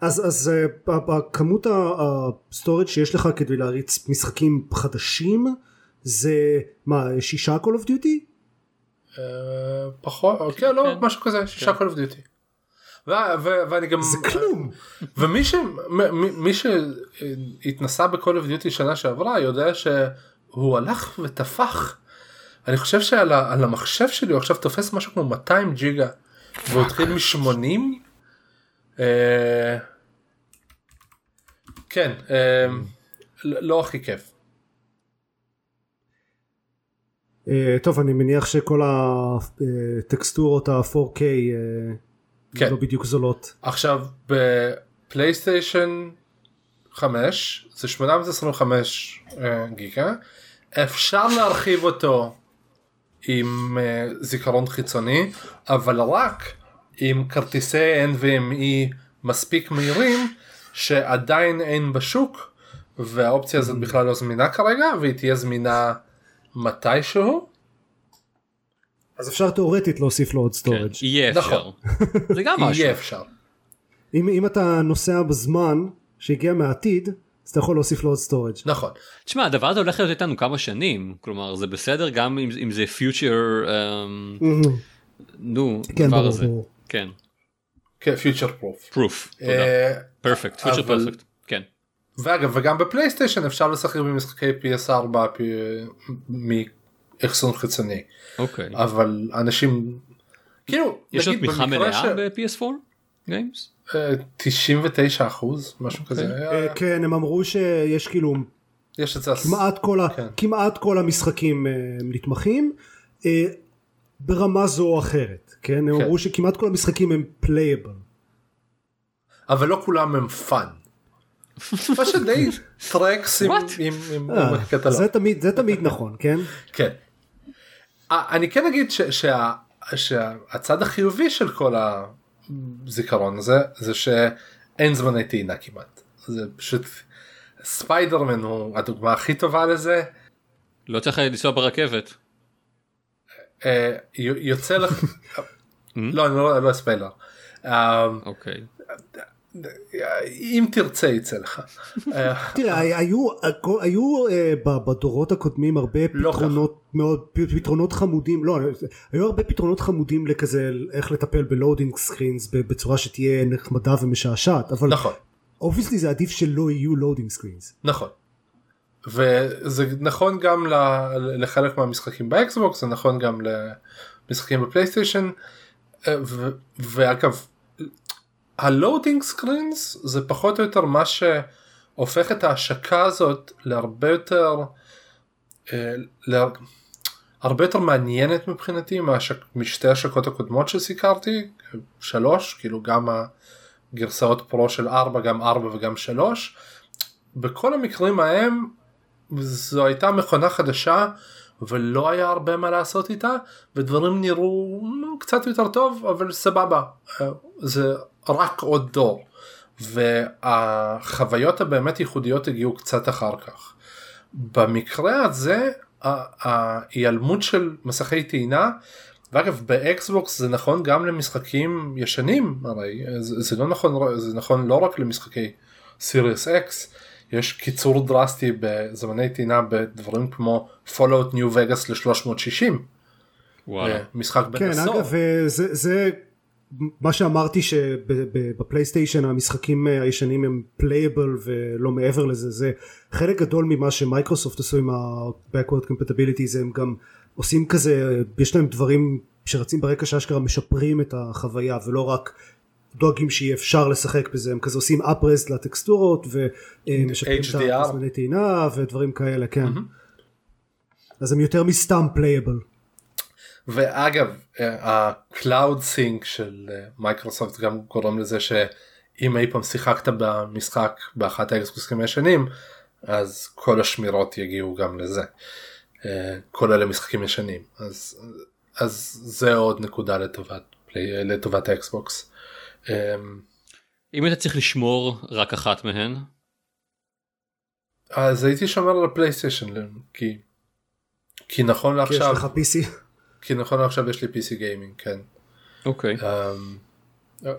[SPEAKER 3] אז אז אה, כמות ה storage שיש לך כדי להריץ משחקים חדשים זה מה שישה Call of Duty?
[SPEAKER 4] אה, פחות, כן, לא,
[SPEAKER 1] כן.
[SPEAKER 4] משהו כזה, שישה Call of Duty. ו- ו- ואני גם,
[SPEAKER 3] זה כלום.
[SPEAKER 4] ומי ש, מ- מ- מי שהתנסה ב-Call of Duty שנה שעברה יודע שהוא הלך ותפח. אני חושב שעל ה- המחשב שלי הוא עכשיו תופס משהו כמו 200 ג'יגה והוא התחיל מ-80. אה, כן, אה, לא הכי כיף.
[SPEAKER 3] Uh, טוב אני מניח שכל הטקסטורות ה-4K uh,
[SPEAKER 4] כן.
[SPEAKER 3] לא בדיוק זולות.
[SPEAKER 4] עכשיו בפלייסטיישן 5 זה 825 אה, גיגה אפשר להרחיב אותו עם אה, זיכרון חיצוני אבל רק עם כרטיסי NVMe מספיק מהירים שעדיין אין בשוק והאופציה הזאת בכלל לא זמינה כרגע והיא תהיה זמינה מתישהו
[SPEAKER 3] אז אפשר תאורטית להוסיף לו עוד
[SPEAKER 1] כן,
[SPEAKER 3] storage.
[SPEAKER 1] יהיה אפשר.
[SPEAKER 4] נכון.
[SPEAKER 1] זה גם משהו.
[SPEAKER 4] יהיה אפשר.
[SPEAKER 3] אם, אם אתה נוסע בזמן שהגיע מהעתיד אז אתה יכול להוסיף לו עוד storage.
[SPEAKER 4] נכון
[SPEAKER 1] תשמע הדבר הזה הולך להיות איתנו כמה שנים כלומר זה בסדר גם אם, אם זה future um, נו
[SPEAKER 3] כן
[SPEAKER 1] הדבר
[SPEAKER 3] ברור
[SPEAKER 1] הזה
[SPEAKER 3] ברור.
[SPEAKER 1] כן
[SPEAKER 4] כן פיוטר פרוף.
[SPEAKER 1] proof תודה perfect future
[SPEAKER 4] אבל-
[SPEAKER 1] perfect כן
[SPEAKER 4] ואגב וגם בפלייסטיישן אפשר לשחק במשחקי PS4 פ- מאחסון חיצוני
[SPEAKER 1] אוקיי
[SPEAKER 4] אבל אנשים כאילו
[SPEAKER 1] יש לו
[SPEAKER 4] נגיד
[SPEAKER 1] תמיכה מלאה
[SPEAKER 4] ש-
[SPEAKER 1] ב-PS4 גיימס
[SPEAKER 4] אה, 99 אחוז משהו כזה
[SPEAKER 3] אה, כן הם אמרו שיש כאילו
[SPEAKER 4] יש את זה
[SPEAKER 3] כמעט כל, ה,
[SPEAKER 4] כן.
[SPEAKER 3] כמעט כל המשחקים אה, נתמכים אה, ברמה זו או אחרת כן הם
[SPEAKER 4] כן.
[SPEAKER 3] אמרו שכמעט כל המשחקים הם playable
[SPEAKER 4] אבל לא כולם הם fun. מה שדי tracks עם-.
[SPEAKER 3] זה תמיד זה תמיד נכון כן
[SPEAKER 4] כן. אה, אני כן אגיד ש- שה- שהצד החיובי של כל הזיכרון הזה זה אין זמני טעינה כמעט. זה פשוט ספיידרמן הוא הדוגמה הכי טובה לזה.
[SPEAKER 1] לא צריך לנסוע ברכבת.
[SPEAKER 4] אה, יוצא לך לא אני לא ספיילר.
[SPEAKER 1] אה, אוקיי.
[SPEAKER 4] אם תרצה יצא לך.
[SPEAKER 3] תראה היו היו אה, בדורות הקודמים הרבה לא פתרונות מאוד פתרונות חמודים לא היו הרבה פתרונות חמודים לכזה איך לטפל ב loading screens בצורה שתהיה נחמדה ומשעשעת אבל
[SPEAKER 4] נכון.
[SPEAKER 3] obviously זה עדיף שלא יהיו loading screens.
[SPEAKER 4] נכון. וזה נכון גם לחלק מהמשחקים באקסבוקס זה נכון גם למשחקים בפלייסטיישן אה, ואגב ה loading screens זה פחות או יותר מה שהופך את ההשקה הזאת להרבה יותר אה, לה, הרבה יותר מעניינת מבחינתי מהשק, משתי השקות הקודמות שסיקרתי שלוש כאילו גם הגרסאות פרו של ארבע גם ארבע וגם שלוש. בכל המקרים ההם זו הייתה מכונה חדשה ולא היה הרבה מה לעשות איתה ודברים נראו קצת יותר טוב אבל סבבה. אה, זה רק עוד דור והחוויות הבאמת ייחודיות הגיעו קצת אחר כך. במקרה הזה ההיעלמות של מסכי טעינה ואגב באקסבוקס זה נכון גם למשחקים ישנים הרי זה, זה לא נכון זה נכון לא רק למשחקי Series X יש קיצור דרסטי בזמני טעינה בדברים כמו Fallout New Vegas ל-360. משחק בן
[SPEAKER 3] כן, עשור. אגב זה, זה מה שאמרתי שבפלייסטיישן המשחקים הישנים הם playable ולא מעבר לזה זה חלק גדול ממה שמייקרוסופט עשו עם ה-Backward Compatibility זה הם גם עושים כזה יש להם דברים שרצים ברקע שאשכרה משפרים את החוויה ולא רק דואגים שיהיה אפשר לשחק בזה הם כזה עושים upres לטקסטורות ומשפרים את הזמני טעינה ודברים כאלה כן mm-hmm. אז הם יותר מסתם playable.
[SPEAKER 4] ואגב ה-cloud sync של אה, מייקרוסופט גם גורם לזה שאם אי פעם שיחקת במשחק באחת האקסבוקסים הישנים אז כל השמירות יגיעו גם לזה אה, כל אלה משחקים ישנים. אז אז זה עוד נקודה לטובת לטובת האקסבוקס.
[SPEAKER 1] אה, אם אתה צריך לשמור רק אחת מהן?
[SPEAKER 4] אז הייתי שומר על הפלייסטיישן כי כי נכון לעכשיו
[SPEAKER 3] יש לך PC
[SPEAKER 4] כי נכון עכשיו יש לי PC גיימינג כן.
[SPEAKER 1] אוקיי.
[SPEAKER 4] Um,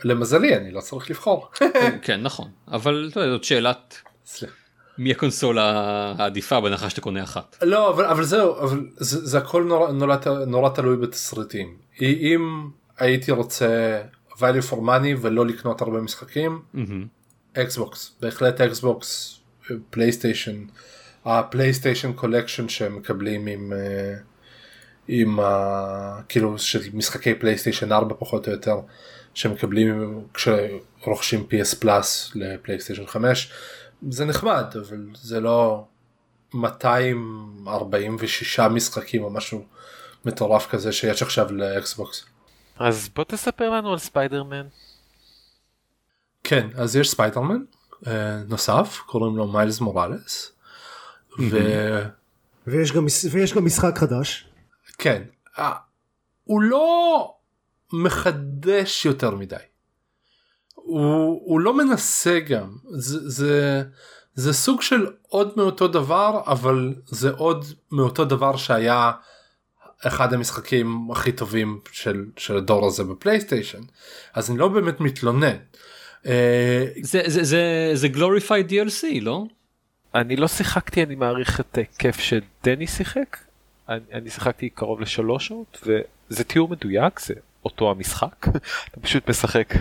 [SPEAKER 4] למזלי אני לא צריך לבחור.
[SPEAKER 1] כן נכון אבל זאת שאלת מי הקונסולה העדיפה בהנחה שאתה קונה אחת.
[SPEAKER 4] לא אבל, אבל זהו אבל זה, זה הכל נורא, נורא, נורא תלוי בתסריטים אם הייתי רוצה value for money ולא לקנות הרבה משחקים אקסבוקס mm-hmm. בהחלט אקסבוקס פלייסטיישן הפלייסטיישן Collection שהם מקבלים עם. Uh, עם ה... כאילו של משחקי פלייסטיישן 4 פחות או יותר שמקבלים כשרוכשים PS Plus לפלייסטיישן 5 זה נחמד אבל זה לא 246 משחקים או משהו מטורף כזה שיש עכשיו לאקסבוקס.
[SPEAKER 2] אז בוא תספר לנו על ספיידרמן.
[SPEAKER 4] כן אז יש ספיידרמן אה, נוסף קוראים לו מיילס מוראלס. ו...
[SPEAKER 3] ויש גם, ויש גם משחק חדש.
[SPEAKER 4] כן. הוא לא מחדש יותר מדי. הוא, הוא לא מנסה גם. זה, זה, זה סוג של עוד מאותו דבר אבל זה עוד מאותו דבר שהיה אחד המשחקים הכי טובים של, של הדור הזה בפלייסטיישן אז אני לא באמת מתלונן.
[SPEAKER 1] אה, זה זה זה זה glorified DLC לא?
[SPEAKER 2] אני לא שיחקתי אני מעריך את כיף שדני שיחק אני, אני שיחקתי קרוב לשלוש שעות וזה תיאור מדויק זה אותו המשחק. אתה פשוט משחק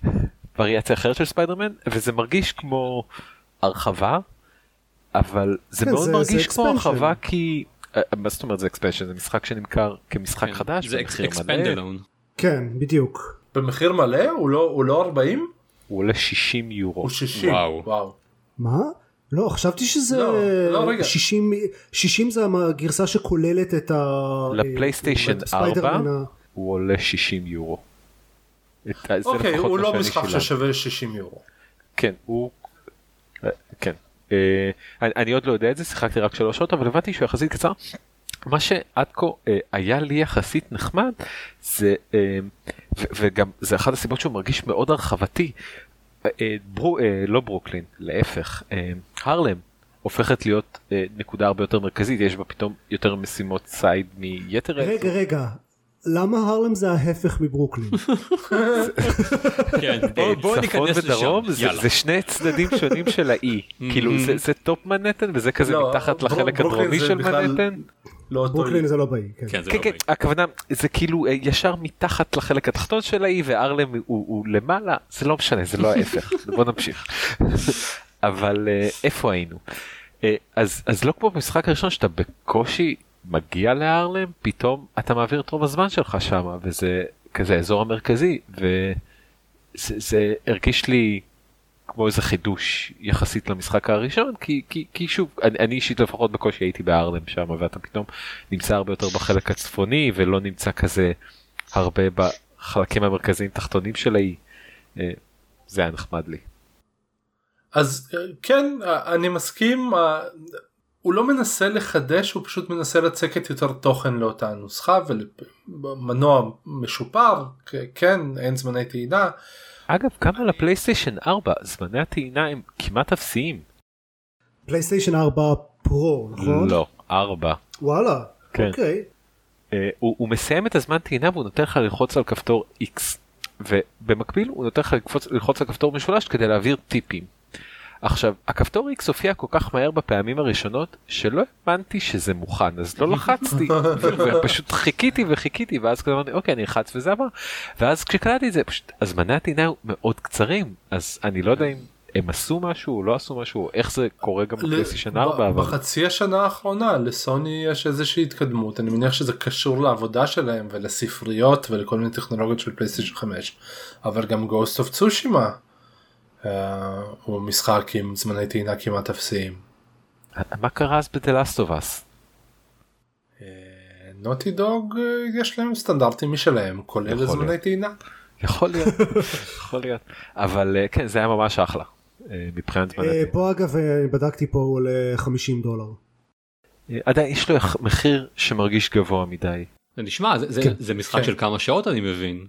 [SPEAKER 2] וריאציה אחרת של ספיידרמן וזה מרגיש כמו הרחבה אבל זה כן, מאוד זה, מרגיש זה כמו הרחבה כי אה, מה זאת אומרת זה expansion זה משחק שנמכר כמשחק כן, חדש
[SPEAKER 1] זה expandalone
[SPEAKER 3] כן בדיוק.
[SPEAKER 4] במחיר מלא? הוא לא הוא לא 40
[SPEAKER 2] הוא עולה 60 יורו.
[SPEAKER 4] הוא 60 וואו.
[SPEAKER 3] וואו. מה לא חשבתי שזה לא, לא, 60 60 זה הגרסה שכוללת את ה...
[SPEAKER 2] לפלייסטיישן 4 הוא עולה 60 יורו.
[SPEAKER 4] אוקיי הוא לא משחק ששווה 60 יורו.
[SPEAKER 2] כן הוא כן אה, אני, אני עוד לא יודע את זה שיחקתי רק שלוש שעות אבל הבנתי שהוא יחסית קצר. מה שעד כה אה, היה לי יחסית נחמד זה אה, ו, וגם זה אחת הסיבות שהוא מרגיש מאוד הרחבתי אה, ברו, אה, לא ברוקלין, להפך, אה, הרלם הופכת להיות אה, נקודה הרבה יותר מרכזית, יש בה פתאום יותר משימות side מיתר
[SPEAKER 3] רגע
[SPEAKER 2] האזור.
[SPEAKER 3] רגע, למה הרלם זה ההפך מברוקלין?
[SPEAKER 1] כן,
[SPEAKER 2] אה,
[SPEAKER 1] בוא- בוא
[SPEAKER 2] צפון
[SPEAKER 1] ניכנס לשם.
[SPEAKER 2] זה, שני צדדים שונים של האי, כאילו זה, זה top מנהטן וזה כזה
[SPEAKER 4] לא,
[SPEAKER 2] מתחת לחלק הדרומי של מנהטן.
[SPEAKER 4] לא אותו
[SPEAKER 3] ברוקלין זה לא באי, כן.
[SPEAKER 1] כן, זה
[SPEAKER 2] כן
[SPEAKER 1] לא
[SPEAKER 2] כן
[SPEAKER 1] בעיה.
[SPEAKER 2] הכוונה זה כאילו אה, ישר מתחת לחלק התחתון של האי וארלם הוא, הוא למעלה זה לא משנה זה לא ההפך בוא נמשיך אבל אה, איפה היינו אה, אז אז לא כמו במשחק הראשון שאתה בקושי מגיע להרלם פתאום אתה מעביר את רוב הזמן שלך שם וזה כזה האזור המרכזי וזה זה הרגיש לי כמו איזה חידוש יחסית למשחק הראשון כי כי כי שוב אני, אני אישית לפחות בקושי הייתי בארלם שם ואתה פתאום נמצא הרבה יותר בחלק הצפוני ולא נמצא כזה הרבה בחלקים המרכזיים תחתונים של האי. אה, זה היה נחמד לי.
[SPEAKER 4] אז אה, כן אה, אני מסכים הוא לא מנסה לחדש הוא פשוט מנסה לצקת יותר תוכן לאותה נוסחה ומנוע משופר כן אין זמני טעינה
[SPEAKER 2] אגב גם על הפלייסטיישן 4 זמני הטעינה הם כמעט אפסיים.
[SPEAKER 3] פלייסטיישן 4 פרו, נכון?
[SPEAKER 2] לא 4.
[SPEAKER 3] וואלה,
[SPEAKER 2] כן.
[SPEAKER 3] אוקיי.
[SPEAKER 2] אה, הוא, הוא מסיים את הזמן טעינה והוא נותן לך ללחוץ על כפתור X ובמקביל הוא נותן לך ללחוץ על כפתור משולש כדי להעביר טיפים. עכשיו הכפתור X הופיע כל כך מהר בפעמים הראשונות שלא הבנתי שזה מוכן אז לא לחצתי. ופשוט חיכיתי וחיכיתי ואז כזה אמרתי אוקיי אני אלחץ וזה עבר. ואז כשקלטתי את זה פשוט הזמני הטעינה מאוד קצרים אז אני לא יודע אם הם עשו משהו או לא עשו משהו איך זה קורה גם בפלייסטיישן 4
[SPEAKER 4] ב-
[SPEAKER 2] אבל
[SPEAKER 4] בחצי השנה האחרונה לסוני יש איזושהי התקדמות. אני מניח שזה קשור לעבודה שלהם ולספריות ולכל מיני טכנולוגיות של פלייסטיישן 5 אבל גם Ghost of Tsushima הוא משחק עם זמני טעינה כמעט אפסיים.
[SPEAKER 2] מה קרה אז אס?
[SPEAKER 4] Naughty Dog אה, יש להם סטנדרטים משלהם כולל
[SPEAKER 2] יכול
[SPEAKER 4] זמני. טעינה.
[SPEAKER 2] יכול להיות, יכול להיות, אבל אה, כן זה היה ממש אחלה אה, מבחינת זמן.
[SPEAKER 3] אה, פה אגב אה, בדקתי פה הוא עולה 50 דולר.
[SPEAKER 2] אה, עדיין יש לו מחיר שמרגיש גבוה מדי.
[SPEAKER 1] זה נשמע, זה- זה-
[SPEAKER 3] כן.
[SPEAKER 1] משחק
[SPEAKER 4] כן.
[SPEAKER 1] של כמה שעות אני מבין.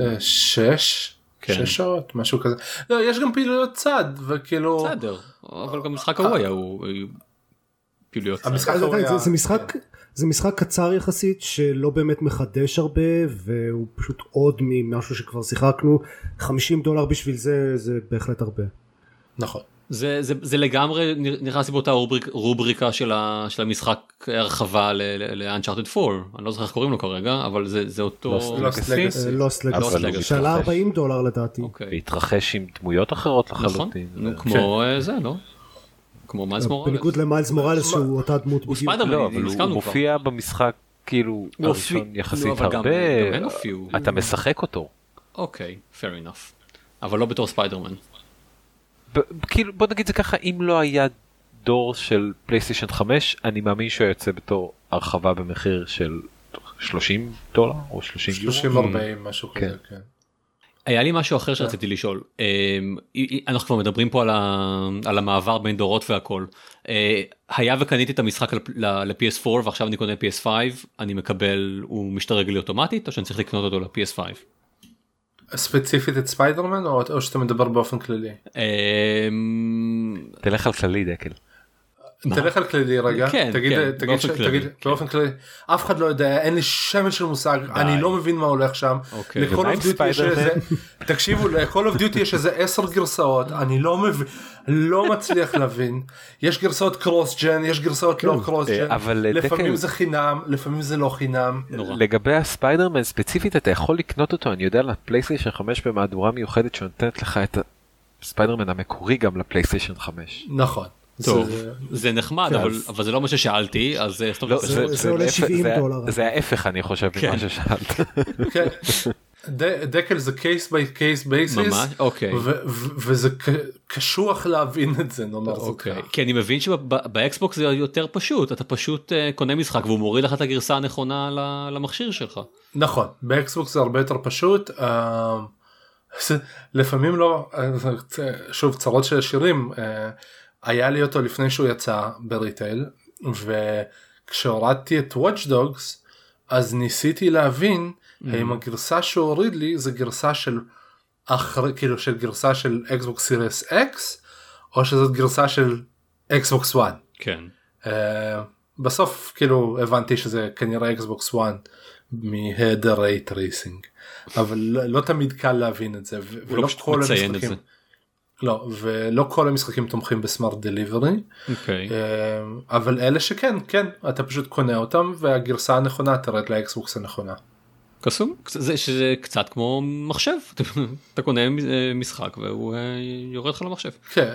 [SPEAKER 4] אה, שש
[SPEAKER 1] כן.
[SPEAKER 4] שש שעות משהו כזה לא, יש גם פעילויות צד וכאילו
[SPEAKER 1] בסדר, אבל גם משחק ההוא היה הוא פעילויות צד.
[SPEAKER 4] המשחק
[SPEAKER 3] עדיין,
[SPEAKER 4] היה-
[SPEAKER 3] זה- זה משחק זה משחק קצר יחסית שלא באמת מחדש הרבה והוא פשוט עוד ממשהו שכבר שיחקנו 50 דולר בשביל זה זה בהחלט הרבה.
[SPEAKER 4] נכון.
[SPEAKER 1] זה, זה, זה לגמרי נכנס לי באותה רובריק, רובריקה של, ה, של המשחק הרחבה ל-Uncharted 4, אני לא זוכר איך קוראים לו כרגע, אבל זה, זה אותו...
[SPEAKER 2] Lost
[SPEAKER 4] Lost
[SPEAKER 2] Legacy?
[SPEAKER 4] Legacy.
[SPEAKER 3] לוסט לגאסי
[SPEAKER 1] הוא
[SPEAKER 3] שעלה
[SPEAKER 2] מתרחש.
[SPEAKER 3] 40 דולר לדעתי.
[SPEAKER 1] אוקיי.
[SPEAKER 2] להתרחש עם דמויות אחרות
[SPEAKER 1] נכון,
[SPEAKER 2] לחלוטין.
[SPEAKER 1] נו,
[SPEAKER 2] ו-
[SPEAKER 1] כמו אה, זה, לא? כמו מיילס מוראלס.
[SPEAKER 3] בניגוד למיילס מוראלס שהוא אותה דמות
[SPEAKER 1] הוא
[SPEAKER 3] בדיוק.
[SPEAKER 1] ספיידרמן,
[SPEAKER 2] לא, אבל הוא
[SPEAKER 1] הסכמנו כבר.
[SPEAKER 2] מופיע במשחק כאילו
[SPEAKER 1] הוא
[SPEAKER 2] הראשון יחסית
[SPEAKER 1] לא, גם-
[SPEAKER 2] הרבה. אתה משחק אותו.
[SPEAKER 1] אוקיי, fair enough. אבל לא בתור ספיידרמן.
[SPEAKER 2] כאילו בוא נגיד זה ככה אם לא היה דור של פלייסטיישן 5 אני מאמין שהוא יוצא בתור הרחבה במחיר של 30 דולר או 30 יורו.
[SPEAKER 4] 30 40 משהו
[SPEAKER 2] כן.
[SPEAKER 4] כזה. כן.
[SPEAKER 1] היה לי משהו אחר שרציתי לשאול אמ, אנחנו כבר מדברים פה על, ה, על המעבר בין דורות והכל אה, היה וקניתי את המשחק ל-PS4 ועכשיו אני קונה PS5 אני מקבל הוא משתדרג לי אוטומטית או שאני צריך לקנות אותו ל-PS5.
[SPEAKER 4] ספציפית את ספיידרמן או, או שאתה מדבר באופן כללי?
[SPEAKER 1] אמ,
[SPEAKER 2] תלך על כללי דקל.
[SPEAKER 4] תלך על כללי רגע,
[SPEAKER 1] כן,
[SPEAKER 4] תגיד,
[SPEAKER 1] כן,
[SPEAKER 4] תגיד,
[SPEAKER 1] באופן
[SPEAKER 4] ש-
[SPEAKER 1] כללי,
[SPEAKER 4] תגיד
[SPEAKER 1] כן.
[SPEAKER 4] באופן כללי, אף אחד לא יודע, אין לי שמץ של מושג, אני לא מבין מה הולך שם,
[SPEAKER 1] אוקיי.
[SPEAKER 2] ל-Call
[SPEAKER 4] of Duty יש? איזה, תקשיבו, ל-Call of Duty יש איזה עשר גרסאות, אני לא מבין, לא מצליח להבין, יש גרסאות cross gen, יש גרסאות לא cross gen,
[SPEAKER 2] אה, אבל, אה,
[SPEAKER 4] לפעמים זה חינם, לפעמים זה לא חינם.
[SPEAKER 2] לגבי הספיידרמן ספציפית אתה יכול לקנות אותו אני יודע לפלייסטיישן 5 במהדורה מיוחדת שנותנת לך את הספיידרמן המקורי גם לפלייסטיישן 5.
[SPEAKER 4] נכון,
[SPEAKER 1] טוב
[SPEAKER 4] זה-
[SPEAKER 1] זה נחמד
[SPEAKER 4] כן,
[SPEAKER 1] אבל זה לא מה ששאלתי אז אה,
[SPEAKER 2] לא,
[SPEAKER 3] זה- זה עולה
[SPEAKER 2] להפך,
[SPEAKER 3] 70
[SPEAKER 2] זה-
[SPEAKER 3] דולר.
[SPEAKER 2] זה ההפך אני חושב
[SPEAKER 1] כן.
[SPEAKER 2] ממה ששאלת.
[SPEAKER 4] דקל זה case by case basis,
[SPEAKER 1] ממש? אוקיי.
[SPEAKER 4] וזה ק- קשוח להבין את זה נאמר זאת
[SPEAKER 1] אוקיי
[SPEAKER 4] כך.
[SPEAKER 1] כי אני מבין שבאקסבוקס זה יותר פשוט אתה פשוט אה, קונה משחק והוא מוריד לך את הגרסה הנכונה למכשיר שלך.
[SPEAKER 4] נכון באקסבוקס זה הרבה יותר פשוט אה, לפעמים לא אה, שוב צרות של עשירים אה, היה לי אותו לפני שהוא יצא ב retail וכשהורדתי את Watch Dogs אז ניסיתי להבין האם הגרסה שהוא הוריד לי זה גרסה של אחרי כאילו של גרסה של Xbox Series X או שזאת גרסה של Xbox One.
[SPEAKER 1] כן.
[SPEAKER 4] Uh, בסוף כאילו הבנתי שזה כנראה Xbox One מהיעדר רייט רייסינג אבל לא, לא תמיד קל להבין את זה ו-
[SPEAKER 1] לא
[SPEAKER 4] ולא
[SPEAKER 1] פשוט
[SPEAKER 4] כל
[SPEAKER 1] מציין את
[SPEAKER 4] המשחקים
[SPEAKER 1] זה.
[SPEAKER 4] לא ולא כל המשחקים תומכים בסמארט דליברי
[SPEAKER 1] אוקיי.
[SPEAKER 4] אבל אלה שכן כן אתה פשוט קונה אותם והגרסה הנכונה תרד לאקסבוקס הנכונה.
[SPEAKER 1] קסום זה שזה קצת כמו מחשב אתה קונה אה, משחק והוא אה, יורד לך למחשב.
[SPEAKER 4] כן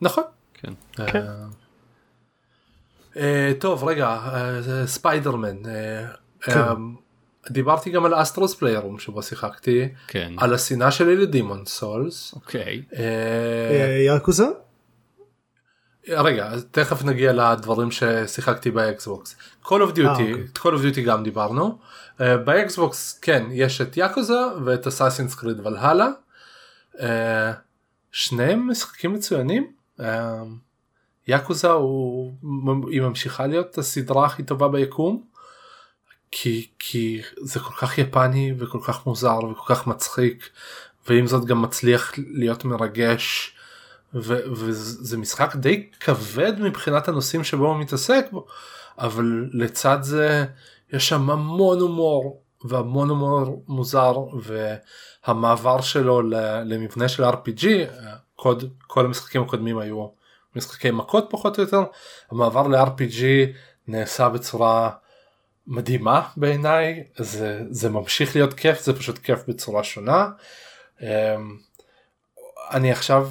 [SPEAKER 4] נכון.
[SPEAKER 1] כן.
[SPEAKER 4] אה, אה, טוב רגע ספיידרמן
[SPEAKER 3] כן.
[SPEAKER 4] דיברתי גם על Astro's Playroom שבו שיחקתי
[SPEAKER 1] כן.
[SPEAKER 4] על השנאה שלי ל
[SPEAKER 1] Demon's
[SPEAKER 4] Souls.
[SPEAKER 3] אוקיי. יאקוזה?
[SPEAKER 4] רגע אז תכף נגיע לדברים ששיחקתי באקסבוקס. Call of Duty,
[SPEAKER 3] אוקיי.
[SPEAKER 4] Call of Duty גם דיברנו. אה, באקסבוקס כן יש את יאקוזה ואת Assassin's Creed Valhalla. אה, שניהם משחקים מצוינים. אה, יאקוזה הוא היא ממשיכה להיות הסדרה הכי טובה ביקום. כי כי זה כל כך יפני וכל כך מוזר וכל כך מצחיק ועם זאת גם מצליח להיות מרגש. וזה משחק די כבד מבחינת הנושאים שבו הוא מתעסק בו אבל לצד זה יש שם המון הומור והמון הומור מוזר והמעבר שלו למבנה של RPG קוד כל המשחקים הקודמים היו משחקי מכות פחות או יותר המעבר ל-RPG נעשה בצורה מדהימה בעיניי זה זה ממשיך להיות כיף זה פשוט כיף בצורה שונה. אני עכשיו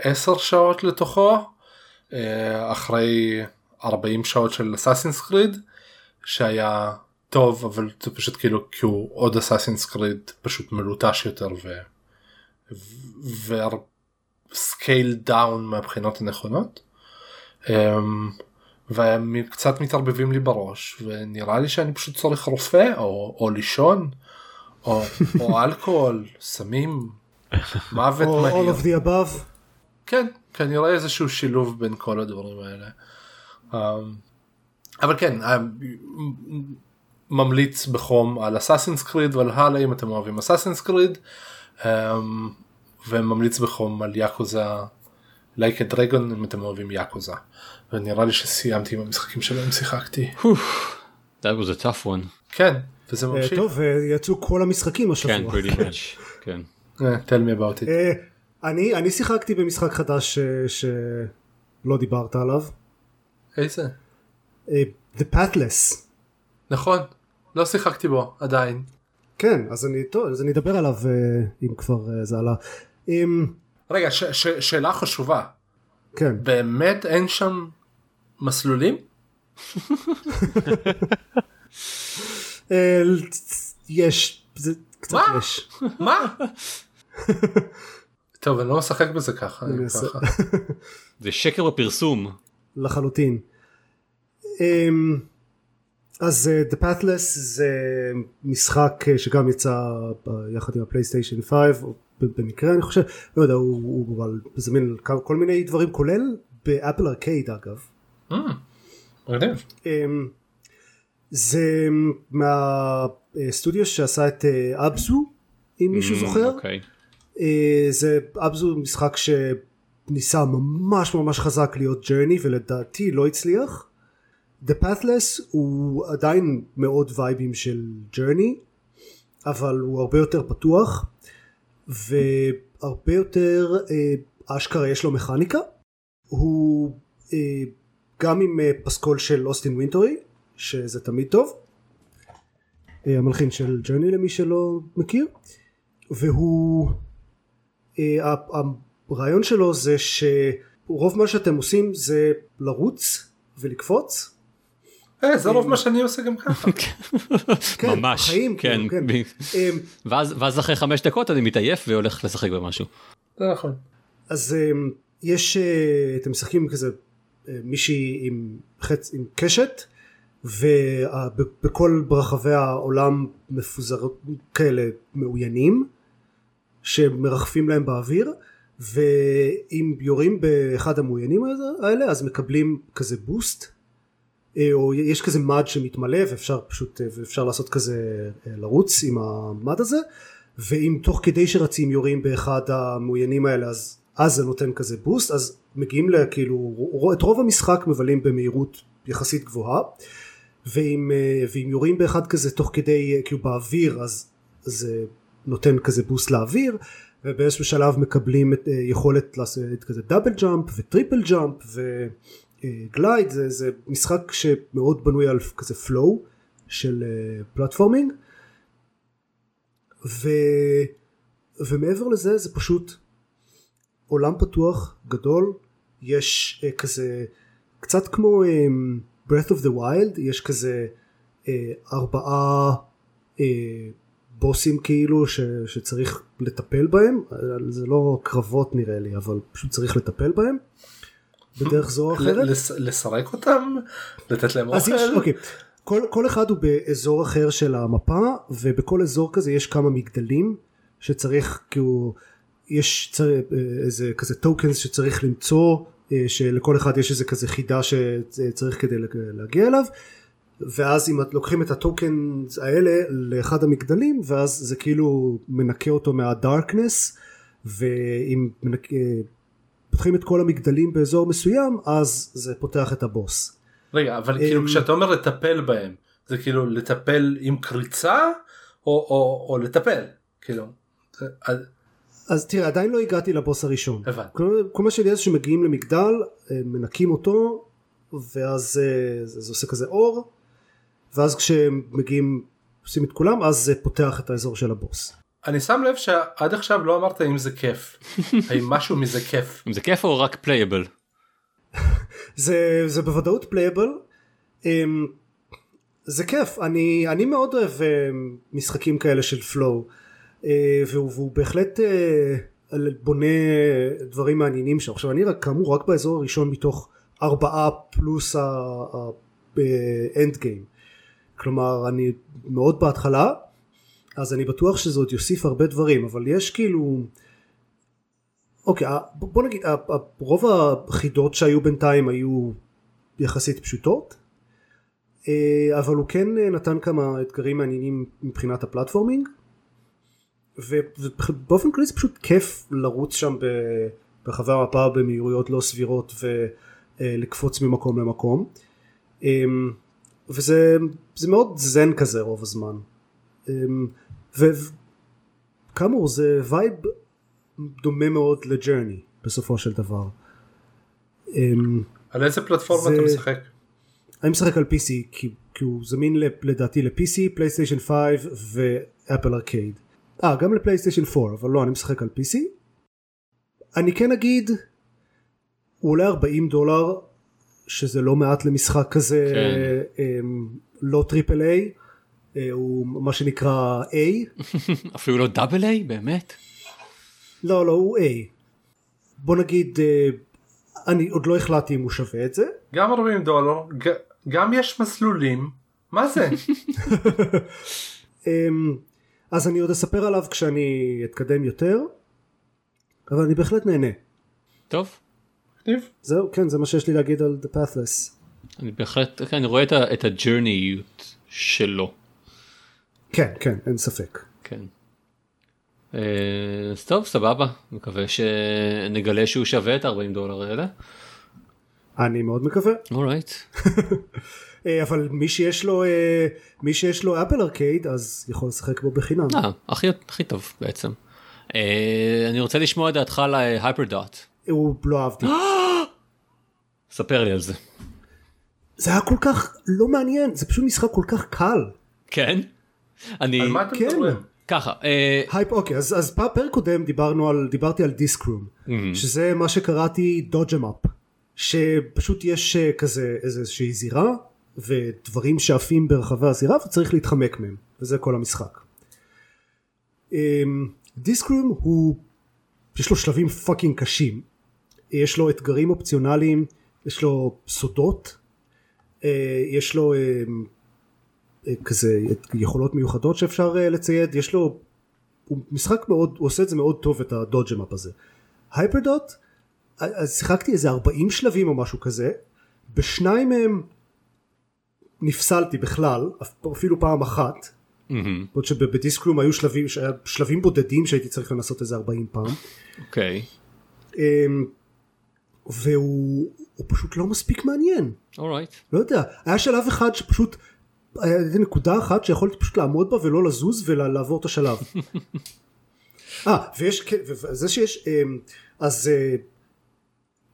[SPEAKER 4] 10 שעות לתוכו אה, אחרי 40 שעות של Assassin's Creed שהיה טוב אבל זה פשוט כאילו כי הוא עוד Assassin's Creed פשוט מלוטש יותר. ו scaled down מהבחינות הנכונות. אמ, והם קצת מתערבבים לי בראש ונראה לי שאני פשוט צריך רופא או, או לישון או, או אלכוהול סמים מוות
[SPEAKER 3] או
[SPEAKER 4] מהיר.
[SPEAKER 3] all of the above?
[SPEAKER 4] כן, כנראה איזשהו שילוב בין כל הדברים האלה. Um, אבל כן, um, ממליץ בחום על אסאסינס קריד ועל הלאה אם אתם אוהבים אסאסינס קריד, um, וממליץ בחום על יאקוזה לייק like דרגון אם אתם אוהבים יאקוזה. ונראה לי שסיימתי עם המשחקים שלהם שיחקתי.
[SPEAKER 1] That was a tough one.
[SPEAKER 4] כן, וזה
[SPEAKER 3] אה,
[SPEAKER 4] ממשיך.
[SPEAKER 3] טוב, אה, יצאו כל המשחקים השבוע.
[SPEAKER 1] כן, pretty much. כן.
[SPEAKER 4] אה, tell me about it.
[SPEAKER 3] אה, אני אני שיחקתי במשחק חדש אה, שלא דיברת עליו.
[SPEAKER 4] איזה?
[SPEAKER 3] The Pathless.
[SPEAKER 4] נכון, לא שיחקתי בו עדיין.
[SPEAKER 3] כן, אז אני, טוב, אז אני אדבר עליו אם כבר זה עלה. אמ,
[SPEAKER 4] רגע, ש- ש- שאלה חשובה.
[SPEAKER 3] כן,
[SPEAKER 4] באמת אין שם מסלולים?
[SPEAKER 3] יש, זה קצת
[SPEAKER 4] מה?
[SPEAKER 3] יש.
[SPEAKER 4] מה? טוב אני לא משחק בזה ככה.
[SPEAKER 1] זה שקר בפרסום.
[SPEAKER 3] לחלוטין. אמ, אז אה, The Pathless זה משחק אה, שגם יצא יחד עם הפלייסטיישן 5 או ב- במקרה אני חושב לא יודע הוא, הוא אבל זמין כל מיני דברים כולל באפל ארקייד אגב.
[SPEAKER 4] Mm.
[SPEAKER 3] אמ, זה מהסטודיו שעשה את אה, אבזו אם מישהו
[SPEAKER 1] Mm,
[SPEAKER 3] זוכר.
[SPEAKER 1] אוקיי.
[SPEAKER 3] אה, זה אבזו משחק שניסה ממש ממש חזק להיות ג'רני ולדעתי לא הצליח. The Pathless הוא עדיין מאוד וייבים של Journey אבל הוא הרבה יותר פתוח והרבה יותר אה, אשכרה יש לו מכניקה. הוא אה, גם עם פסקול של אוסטין וינטורי שזה תמיד טוב. המלחין של Journey למי שלא מכיר. והוא הרעיון שלו זה שרוב מה שאתם עושים זה לרוץ ולקפוץ
[SPEAKER 4] אה, זה רוב מה שאני עושה גם ככה.
[SPEAKER 3] כן,
[SPEAKER 1] ממש.
[SPEAKER 3] בחיים,
[SPEAKER 1] כן.
[SPEAKER 3] כאילו, כן.
[SPEAKER 1] ואז אחרי חמש דקות אני מתעייף והולך לשחק במשהו.
[SPEAKER 4] זה נכון.
[SPEAKER 3] אז יש אה, אתם משחקים כזה אה, מישהי עם חץ עם קשת ובכל ברחבי העולם מפוזרות כאלה מאוינים שמרחפים להם באוויר ואם יורים באחד המאוינים האלה אז מקבלים כזה בוסט אה, או יש כזה מד שמתמלא ואפשר פשוט אה, ואפשר לעשות כזה אה, לרוץ עם המד הזה. ואם תוך כדי שרצים יורים באחד המעוינים האלה אז אז זה נותן כזה בוסט אז מגיעים לכאילו את רוב המשחק מבלים במהירות יחסית גבוהה. ואם, ואם יורים באחד כזה תוך כדי כאילו באוויר אז זה נותן כזה boost לאוויר ובאיזשהו שלב מקבלים את, אה, יכולת לעשות כזה double jump ו triple jump ו glide זה, זה משחק שמאוד בנוי על כזה flow של platforming ו, ומעבר לזה זה פשוט עולם פתוח גדול. יש כזה קצת כמו Breath of the Wild יש כזה אה, ארבעה אה, בוסים כאילו ש, שצריך לטפל בהם זה לא קרבות נראה לי אבל פשוט צריך לטפל בהם בדרך זו או אחרת.
[SPEAKER 4] לסרק אותם? לתת להם אוכל?
[SPEAKER 3] יש, אוקיי. כל, כל אחד הוא באזור אחר של המפה ובכל אזור כזה יש כמה מגדלים שצריך כאילו יש צר, איזה כזה טוקנס שצריך למצוא אה, שלכל אחד יש איזה כזה חידה שצריך כדי להגיע אליו ואז אם לוקחים את הטוקן האלה לאחד המגדלים ואז זה כאילו מנקה אותו מהדארקנס ואם מנק... אה, פותחים את כל המגדלים באזור מסוים אז זה פותח את הבוס.
[SPEAKER 4] רגע אבל כאילו כשאתה אומר לטפל בהם זה כאילו לטפל עם קריצה או, או, או לטפל כאילו.
[SPEAKER 3] אז תראה עדיין לא הגעתי לבוס הראשון. הבנתי. כל, מה שלי זה שמגיעים למגדל מנקים אותו ואז אה, זה, זה עושה כזה אור ואז כשמגיעים עושים את כולם אז זה פותח את האזור של הבוס.
[SPEAKER 4] אני שם לב שעד עכשיו לא אמרת אם זה כיף האם משהו מזה כיף
[SPEAKER 1] אם זה כיף או רק פלייבל.
[SPEAKER 3] זה, זה בוודאות playable. אמ, זה כיף אני אני מאוד אוהב אמ, משחקים כאלה של flow. אה, והוא, והוא בהחלט אה, בונה דברים מעניינים שם. עכשיו אני רק כאמור רק באזור הראשון מתוך ארבעה פלוס האנד גיים. כלומר אני מאוד בהתחלה אז אני בטוח שזה עוד יוסיף הרבה דברים אבל יש כאילו אוקיי בוא נגיד רוב החידות שהיו בינתיים היו יחסית פשוטות אה, אבל הוא כן נתן כמה אתגרים מעניינים מבחינת הפלטפורמינג ובאופן כללי זה פשוט כיף לרוץ שם ברחבי המפה במהירויות לא סבירות ולקפוץ ממקום למקום. אמ, וזה מאוד זן כזה רוב הזמן אמ, וכאמור זה vibe דומה מאוד ל Journey בסופו של דבר.
[SPEAKER 4] אמ, על איזה פלטפורמה זה... אתה משחק?
[SPEAKER 3] אני משחק על PC כי, כי הוא זמין לדעתי ל-PC, פלייסטיישן 5 ו Apple Arcade. אה גם לפלייסטיישן 4 אבל לא אני משחק על PC אני כן אגיד הוא עולה 40 דולר שזה לא מעט למשחק כזה כן. לא triple A אה, הוא מה שנקרא A
[SPEAKER 1] אפילו לא double A? באמת?
[SPEAKER 3] לא לא הוא A בוא נגיד אה, אני עוד לא החלטתי אם הוא שווה את זה.
[SPEAKER 4] גם 40 דולר גם יש מסלולים. מה זה?
[SPEAKER 3] אמ, אז אני עוד אספר עליו כשאני אתקדם יותר אבל אני בהחלט נהנה.
[SPEAKER 1] טוב.
[SPEAKER 3] זהו כן זה מה שיש לי להגיד על The Pathless.
[SPEAKER 1] אני בהחלט כן, אני רואה את, הג'רניות שלו.
[SPEAKER 3] כן כן אין ספק.
[SPEAKER 1] כן. אה, אז טוב סבבה מקווה שנגלה שהוא שווה את 40 דולר האלה.
[SPEAKER 3] אני מאוד מקווה.
[SPEAKER 1] Alright.
[SPEAKER 3] אה, אבל מי שיש לו אה, מי שיש לו Apple Arcade אז יכול לשחק בו בחינם.
[SPEAKER 1] אה, הכי, הכי טוב בעצם. אני רוצה לשמוע את דעתך על HyperDot.
[SPEAKER 3] הוא לא אהבתי.
[SPEAKER 1] ספר לי על זה.
[SPEAKER 3] זה היה כל כך לא מעניין זה פשוט משחק כל כך קל.
[SPEAKER 1] כן?
[SPEAKER 4] אני... על מה אתם כן. מדברים?
[SPEAKER 1] ככה.
[SPEAKER 3] הייפ אוקיי אז אז פרק קודם דיברנו על דיברתי על Disc Room שזה מה שקראתי dodge 'em up שפשוט יש כזה איזושהי זירה ודברים שעפים ברחבי הזירה וצריך להתחמק מהם וזה כל המשחק. Disc Room אמ, הוא יש לו שלבים fucking קשים יש לו אתגרים אופציונליים יש לו סודות אה, יש לו אמ, אה, כזה יכולות מיוחדות שאפשר אה, לצייד יש לו הוא משחק מאוד הוא עושה את זה מאוד טוב את הדודג'מאפ הזה. הייפרדוט אז שיחקתי איזה 40 שלבים או משהו כזה בשניים מהם נפסלתי בכלל אפילו פעם אחת בעוד שבדיסקלום היו שלבים, שלבים בודדים שהייתי צריך לנסות איזה 40 פעם.
[SPEAKER 1] אוקיי.
[SPEAKER 3] אמ, והוא הוא פשוט לא מספיק מעניין.
[SPEAKER 1] אורייט.
[SPEAKER 3] לא יודע, היה שלב אחד שפשוט, היה איזה נקודה אחת שיכולתי פשוט לעמוד בה ולא לזוז ולעבור את השלב. אה, ויש, וזה שיש, אמ, אז אה,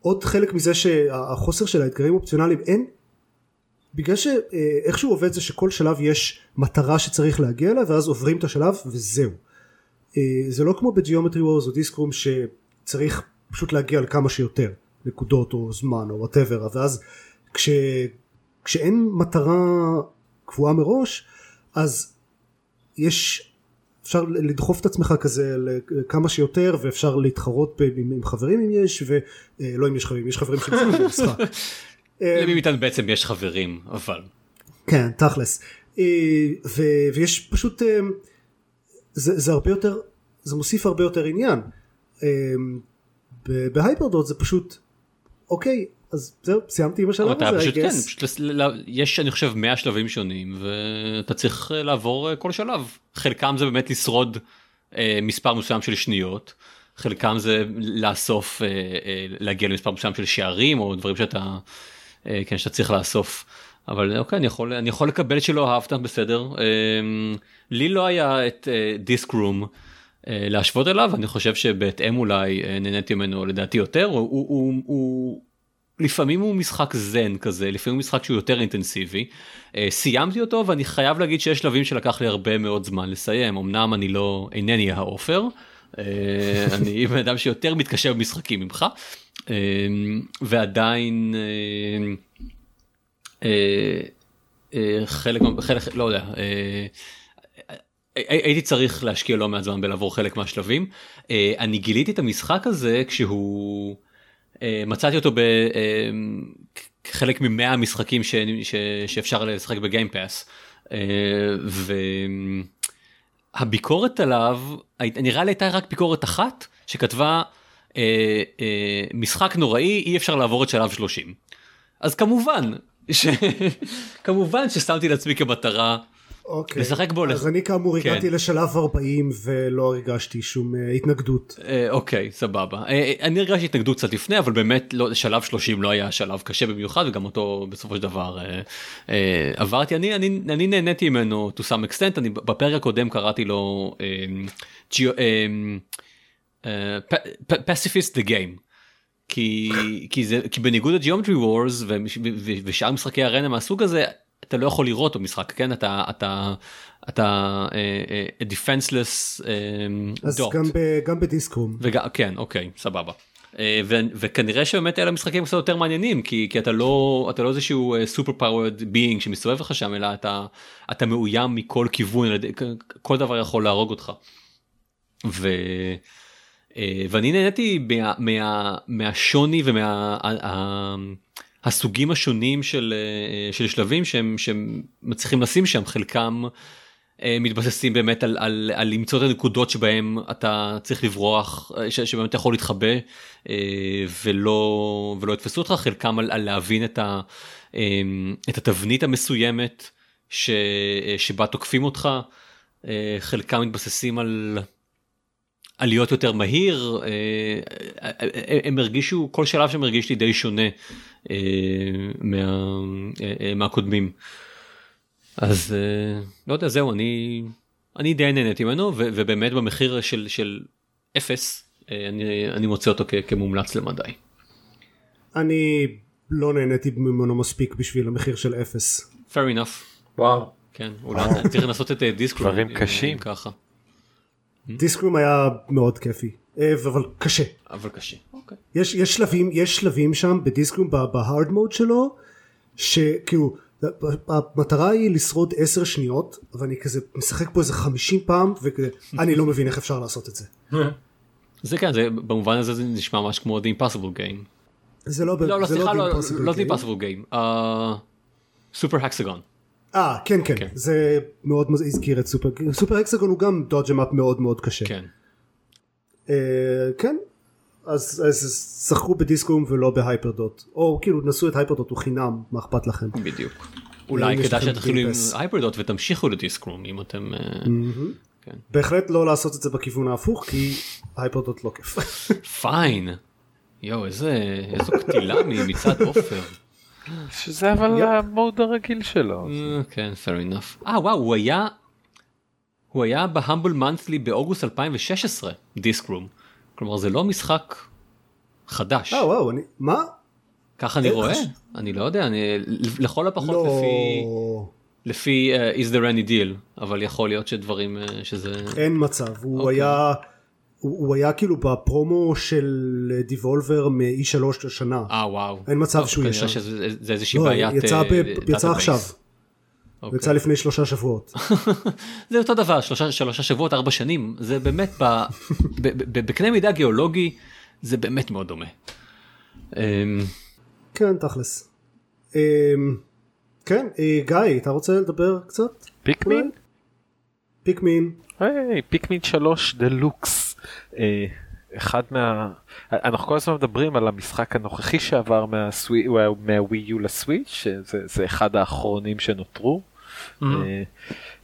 [SPEAKER 3] עוד חלק מזה שהחוסר של האתגרים אופציונליים אין, בגלל שאיכשהו עובד זה שכל שלב יש מטרה שצריך להגיע אליה ואז עוברים את השלב וזהו. אה, זה לא כמו ב Geometry Wars או Disc Room שצריך פשוט להגיע לכמה שיותר נקודות או זמן או whatever ואז כש, כשאין מטרה קבועה מראש אז יש אפשר לדחוף את עצמך כזה לכמה שיותר ואפשר להתחרות ב, עם, עם חברים אם יש ולא אם יש חברים יש חברים שמשחקים במשחק.
[SPEAKER 1] למי מאיתנו בעצם יש חברים אבל.
[SPEAKER 3] כן תכלס אה, ו, ויש פשוט אה, זה, זה הרבה יותר זה מוסיף הרבה יותר עניין. אה, בהייפרדוט זה פשוט אוקיי אז זהו סיימתי עם השלב הזה.
[SPEAKER 1] פשוט, כן, פשוט, יש אני חושב 100 שלבים שונים ואתה צריך לעבור כל שלב חלקם זה באמת לשרוד מספר מסוים של שניות חלקם זה לאסוף להגיע למספר מסוים של שערים או דברים שאתה כן שאתה צריך לאסוף. אבל אוקיי אני יכול אני יכול לקבל שלא אהבת בסדר לי לא היה את דיסק רום להשוות אליו אני חושב שבהתאם אולי נהניתי ממנו לדעתי יותר הוא, הוא, הוא, הוא לפעמים הוא משחק זן כזה לפעמים הוא משחק שהוא יותר אינטנסיבי סיימתי אותו ואני חייב להגיד שיש שלבים שלקח לי הרבה מאוד זמן לסיים אמנם אני לא אינני העופר אני בן אדם שיותר מתקשר במשחקים ממך ועדיין חלק חלק לא יודע. הייתי צריך להשקיע לא מעט זמן בלעבור חלק מהשלבים. אני גיליתי את המשחק הזה כשהוא מצאתי אותו בחלק ממאה המשחקים שאפשר לשחק בגיימפאס. והביקורת עליו נראה לי הייתה רק ביקורת אחת שכתבה משחק נוראי אי אפשר לעבור את שלב 30. אז כמובן כמובן ששמתי לעצמי כמטרה
[SPEAKER 3] אוקיי.
[SPEAKER 1] לשחק בו.
[SPEAKER 3] אז אני כאמור כן. הגעתי לשלב 40 ולא הרגשתי שום uh, התנגדות.
[SPEAKER 1] Uh, אוקיי סבבה uh, אני הרגשתי התנגדות קצת לפני אבל באמת לא שלב 30 לא היה שלב קשה במיוחד וגם אותו בסופו של דבר עברתי אני אני אני נהניתי ממנו to some extent אני בפרק הקודם קראתי לו pacifist the game. כי כי זה כי בניגוד ל Geometry Wars ושאר משחקי ארנה מהסוג הזה אתה לא יכול לראות במשחק כן אתה אתה אתה defenseless
[SPEAKER 3] אז גם, ב, גם ב Disc Room
[SPEAKER 1] וג, כן אוקיי סבבה. ו, וכנראה שבאמת אלה משחקים קצת יותר מעניינים כי, כי אתה לא אתה לא איזשהו super powered being שמסתובב לך שם אלא אתה אתה מאוים מכל כיוון כל דבר יכול להרוג אותך. ו... ואני נהניתי מה, מה, מהשוני ומה... הסוגים השונים של, של שלבים שהם, שהם מצליחים לשים שם חלקם מתבססים באמת על, על, על למצוא את הנקודות שבהם אתה צריך לברוח ש, שבאמת אתה יכול להתחבא ולא ולא יתפסו אותך חלקם על, על להבין את, ה, את התבנית המסוימת ש, שבה תוקפים אותך חלקם מתבססים על על להיות יותר מהיר הם הרגישו כל שלב שהם הרגיש לי די שונה מה, מהקודמים. אז לא יודע זהו אני אני די נהניתי ממנו ובאמת במחיר של של אפס אני, אני מוצא אותו כמומלץ למדי.
[SPEAKER 3] אני לא נהניתי ממנו מספיק בשביל המחיר של אפס.
[SPEAKER 1] fair enough.
[SPEAKER 4] וואו.
[SPEAKER 1] כן אולי צריך לנסות את דיסק
[SPEAKER 2] דברים קשים
[SPEAKER 1] ככה.
[SPEAKER 3] דיסקרום היה מאוד כיפי אבל קשה
[SPEAKER 1] אבל קשה אוקיי.
[SPEAKER 3] יש יש שלבים יש שלבים שם בדיסקרום בהארד מוד שלו שכאילו המטרה היא לשרוד 10 שניות ואני כזה משחק פה איזה 50 פעם ואני לא מבין איך אפשר לעשות את זה.
[SPEAKER 1] זה כן זה במובן הזה זה נשמע ממש כמו The Impossible Game.
[SPEAKER 3] זה לא
[SPEAKER 1] לא לא סליחה לא לא The Impossible Game. סופר הקסגון.
[SPEAKER 3] אה כן כן כן זה מאוד הזכיר את סופר סופר הקסגון הוא גם דודג' אמאפ מאוד מאוד קשה.
[SPEAKER 1] כן.
[SPEAKER 3] אה, כן אז, אז שחקו בדיסקום ולא בהייפרדוט או כאילו נסו את הייפרדוט הוא חינם מה אכפת לכם.
[SPEAKER 1] בדיוק. אולי
[SPEAKER 3] אם יש
[SPEAKER 1] כדאי שתתחילו עם. הייברידות ותמשיכו לדיסקרום אם אתם... אה, כן.
[SPEAKER 3] בהחלט לא לעשות את זה בכיוון ההפוך כי הייפרדות לא כיף.
[SPEAKER 1] פיין. יואו איזה איזו קטילה מצד עופר.
[SPEAKER 2] שזה אבל. המוד הרגיל שלו.
[SPEAKER 1] אה, כן, fair enough. אה וואו, הוא היה... הוא היה בהמבל מנת'לי באוגוסט 2016, דיסקרום. כלומר זה לא משחק חדש.
[SPEAKER 3] אה וואו, אני, מה?
[SPEAKER 1] ככה אני? רואה? אני לא יודע, אני לכל הפחות
[SPEAKER 3] לא.
[SPEAKER 1] לפי... לפי uh, is there any deal, אבל יכול להיות שדברים uh, שזה...
[SPEAKER 3] אין מצב, הוא
[SPEAKER 1] אוקיי.
[SPEAKER 3] היה, הוא, הוא היה כאילו בפרומו של דיבולבר מ-E3 לשנה.
[SPEAKER 1] אה וואו.
[SPEAKER 3] אין מצב
[SPEAKER 1] טוב,
[SPEAKER 3] שהוא
[SPEAKER 1] כנראה
[SPEAKER 3] ישן.
[SPEAKER 1] שזה זה איזושהי
[SPEAKER 3] לא,
[SPEAKER 1] בעיית...
[SPEAKER 3] יצא,
[SPEAKER 1] אה,
[SPEAKER 3] ב, יצא
[SPEAKER 1] database.
[SPEAKER 3] עכשיו,
[SPEAKER 1] אוקיי.
[SPEAKER 3] יצא לפני שלושה שבועות.
[SPEAKER 1] זה אותו דבר, שלושה, שלושה שבועות, ארבע שנים, זה באמת, ב, ב, ב, בקנה מידה גיאולוגי, זה באמת מאוד דומה. אמ,
[SPEAKER 3] כן, תכלס. אמ, כן, אה, גיא, אתה רוצה לדבר קצת?
[SPEAKER 2] פיקמין?
[SPEAKER 3] פיקמין.
[SPEAKER 2] היי, פיקמין 3 דלוקס. אה, אחד מה... אנחנו כל הזמן מדברים על המשחק הנוכחי שעבר מהווי יו לסוויץ', שזה זה אחד האחרונים שנותרו.
[SPEAKER 1] Mm-hmm.
[SPEAKER 2] אה,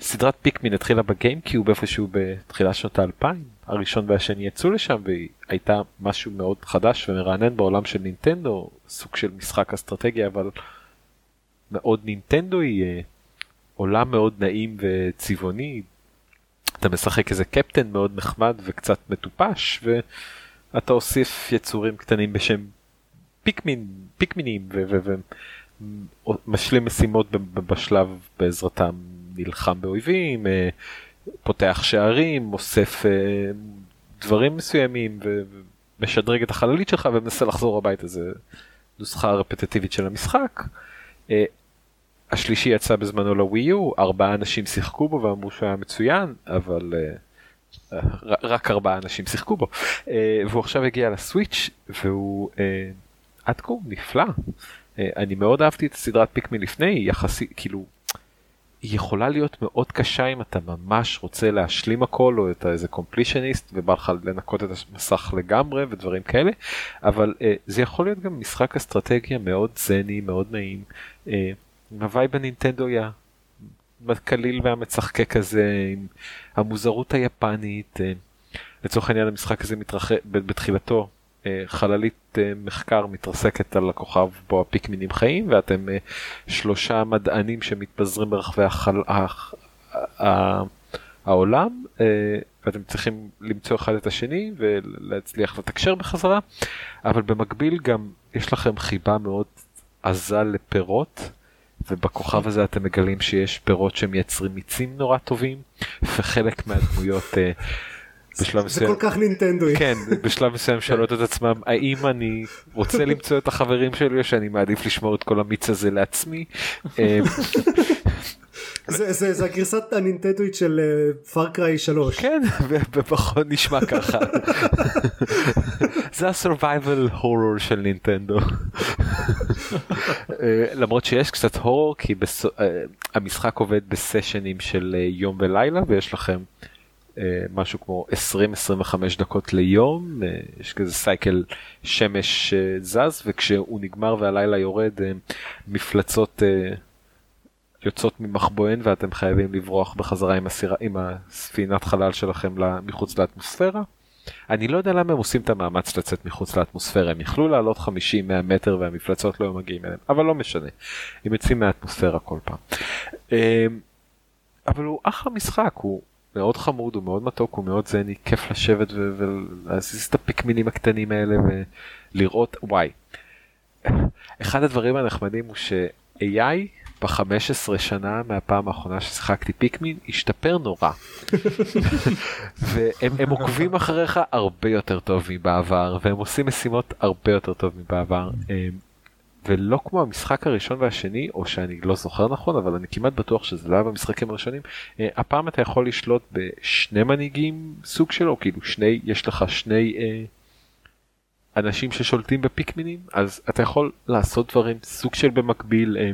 [SPEAKER 2] סדרת פיקמין התחילה בגיימקיוב איפשהו בתחילת שנות האלפיים, הראשון והשני יצאו לשם והיא הייתה משהו מאוד חדש ומרענן בעולם של נינטנדו, סוג של משחק אסטרטגיה אבל מאוד נינטנדוי, אה, עולם מאוד נעים וצבעוני, אתה משחק איזה קפטן מאוד נחמד וקצת מטופש ואתה אוסיף יצורים קטנים בשם פיקמין, פיקמינים ומשלים משימות ב- ב- בשלב בעזרתם נלחם באויבים, אה, פותח שערים, אוסף אה, דברים מסוימים ומשדרג את החללית שלך ומנסה לחזור הביתה זה נוסחה רפטטיבית של המשחק. אה, השלישי יצא בזמנו לווי יו, ארבעה אנשים שיחקו בו ואמרו שהוא היה מצוין, אבל רק ארבעה אנשים שיחקו בו. והוא עכשיו הגיע לסוויץ' והוא עד כה נפלא. Uh, אני מאוד אהבתי את הסדרת פיקמין לפני, היא יחסית, כאילו, היא יכולה להיות מאוד קשה אם אתה ממש רוצה להשלים הכל או אתה איזה קומפלישניסט ובא לך לנקות את המסך לגמרי ודברים כאלה אבל uh, זה יכול להיות גם משחק אסטרטגיה מאוד זני מאוד נעים. Uh, עם ה vibe הנינטנדוי הקליל והמצחקק הזה עם המוזרות היפנית אה, לצורך העניין המשחק הזה מתרחק בתחילתו אה, חללית אה, מחקר מתרסקת על הכוכב בו הפיקמינים חיים ואתם אה, שלושה מדענים שמתפזרים ברחבי החל... העולם אה, ואתם צריכים למצוא אחד את השני ולהצליח לתקשר בחזרה. אבל במקביל גם יש לכם חיבה מאוד עזה לפירות ובכוכב הזה אתם מגלים שיש פירות שמייצרים מיצים נורא טובים וחלק מהדמויות אה, בשלב
[SPEAKER 3] זה
[SPEAKER 2] מסוים
[SPEAKER 3] כל כך נינטנדוי.
[SPEAKER 2] כן בשלב מסוים שואלות את עצמם האם אני רוצה למצוא את החברים שלי או שאני מעדיף לשמור את כל המיץ הזה לעצמי. אה,
[SPEAKER 3] זה, זה, זה הגרסת הנינטנדוית של Far Cry 3.
[SPEAKER 2] כן ובפחות נשמע ככה זה ה survival horror של נינטנדו אה, למרות שיש קצת הורור כי אה, המשחק עובד בסשנים של אה, יום ולילה ויש לכם אה, משהו כמו 20-25 דקות ליום אה, יש כזה cycle שמש אה, זז וכשהוא נגמר והלילה יורד אה, מפלצות אה, יוצאות ממחבואן ואתם חייבים לברוח בחזרה עם, הסירה, עם הספינת חלל שלכם מחוץ לאטמוספירה. אני לא יודע למה הם עושים את המאמץ לצאת מחוץ לאטמוספירה, הם יכלו לעלות 50-100 מטר והמפלצות לא היו מגיעים אליהם, אבל לא משנה, הם יוצאים מהאטמוספירה כל פעם. אבל הוא אחלה משחק, הוא מאוד חמוד, הוא מאוד מתוק, הוא מאוד זני, כיף לשבת ולהזיז את הפיקמינים הקטנים האלה ולראות, וואי. אחד הדברים הנחמדים הוא ש-AI ב-15 שנה מהפעם האחרונה ששיחקתי פיקמין השתפר נורא. והם הם עוקבים אחריך הרבה יותר טוב מבעבר והם עושים משימות הרבה יותר טוב מבעבר. ולא כמו המשחק הראשון והשני או שאני לא זוכר נכון אבל אני כמעט בטוח שזה לא היה במשחקים הראשונים אה, הפעם אתה יכול לשלוט בשני מנהיגים סוג שלו כאילו שני יש לך שני אה, אנשים ששולטים בפיקמינים אז אתה יכול לעשות דברים סוג של במקביל אה,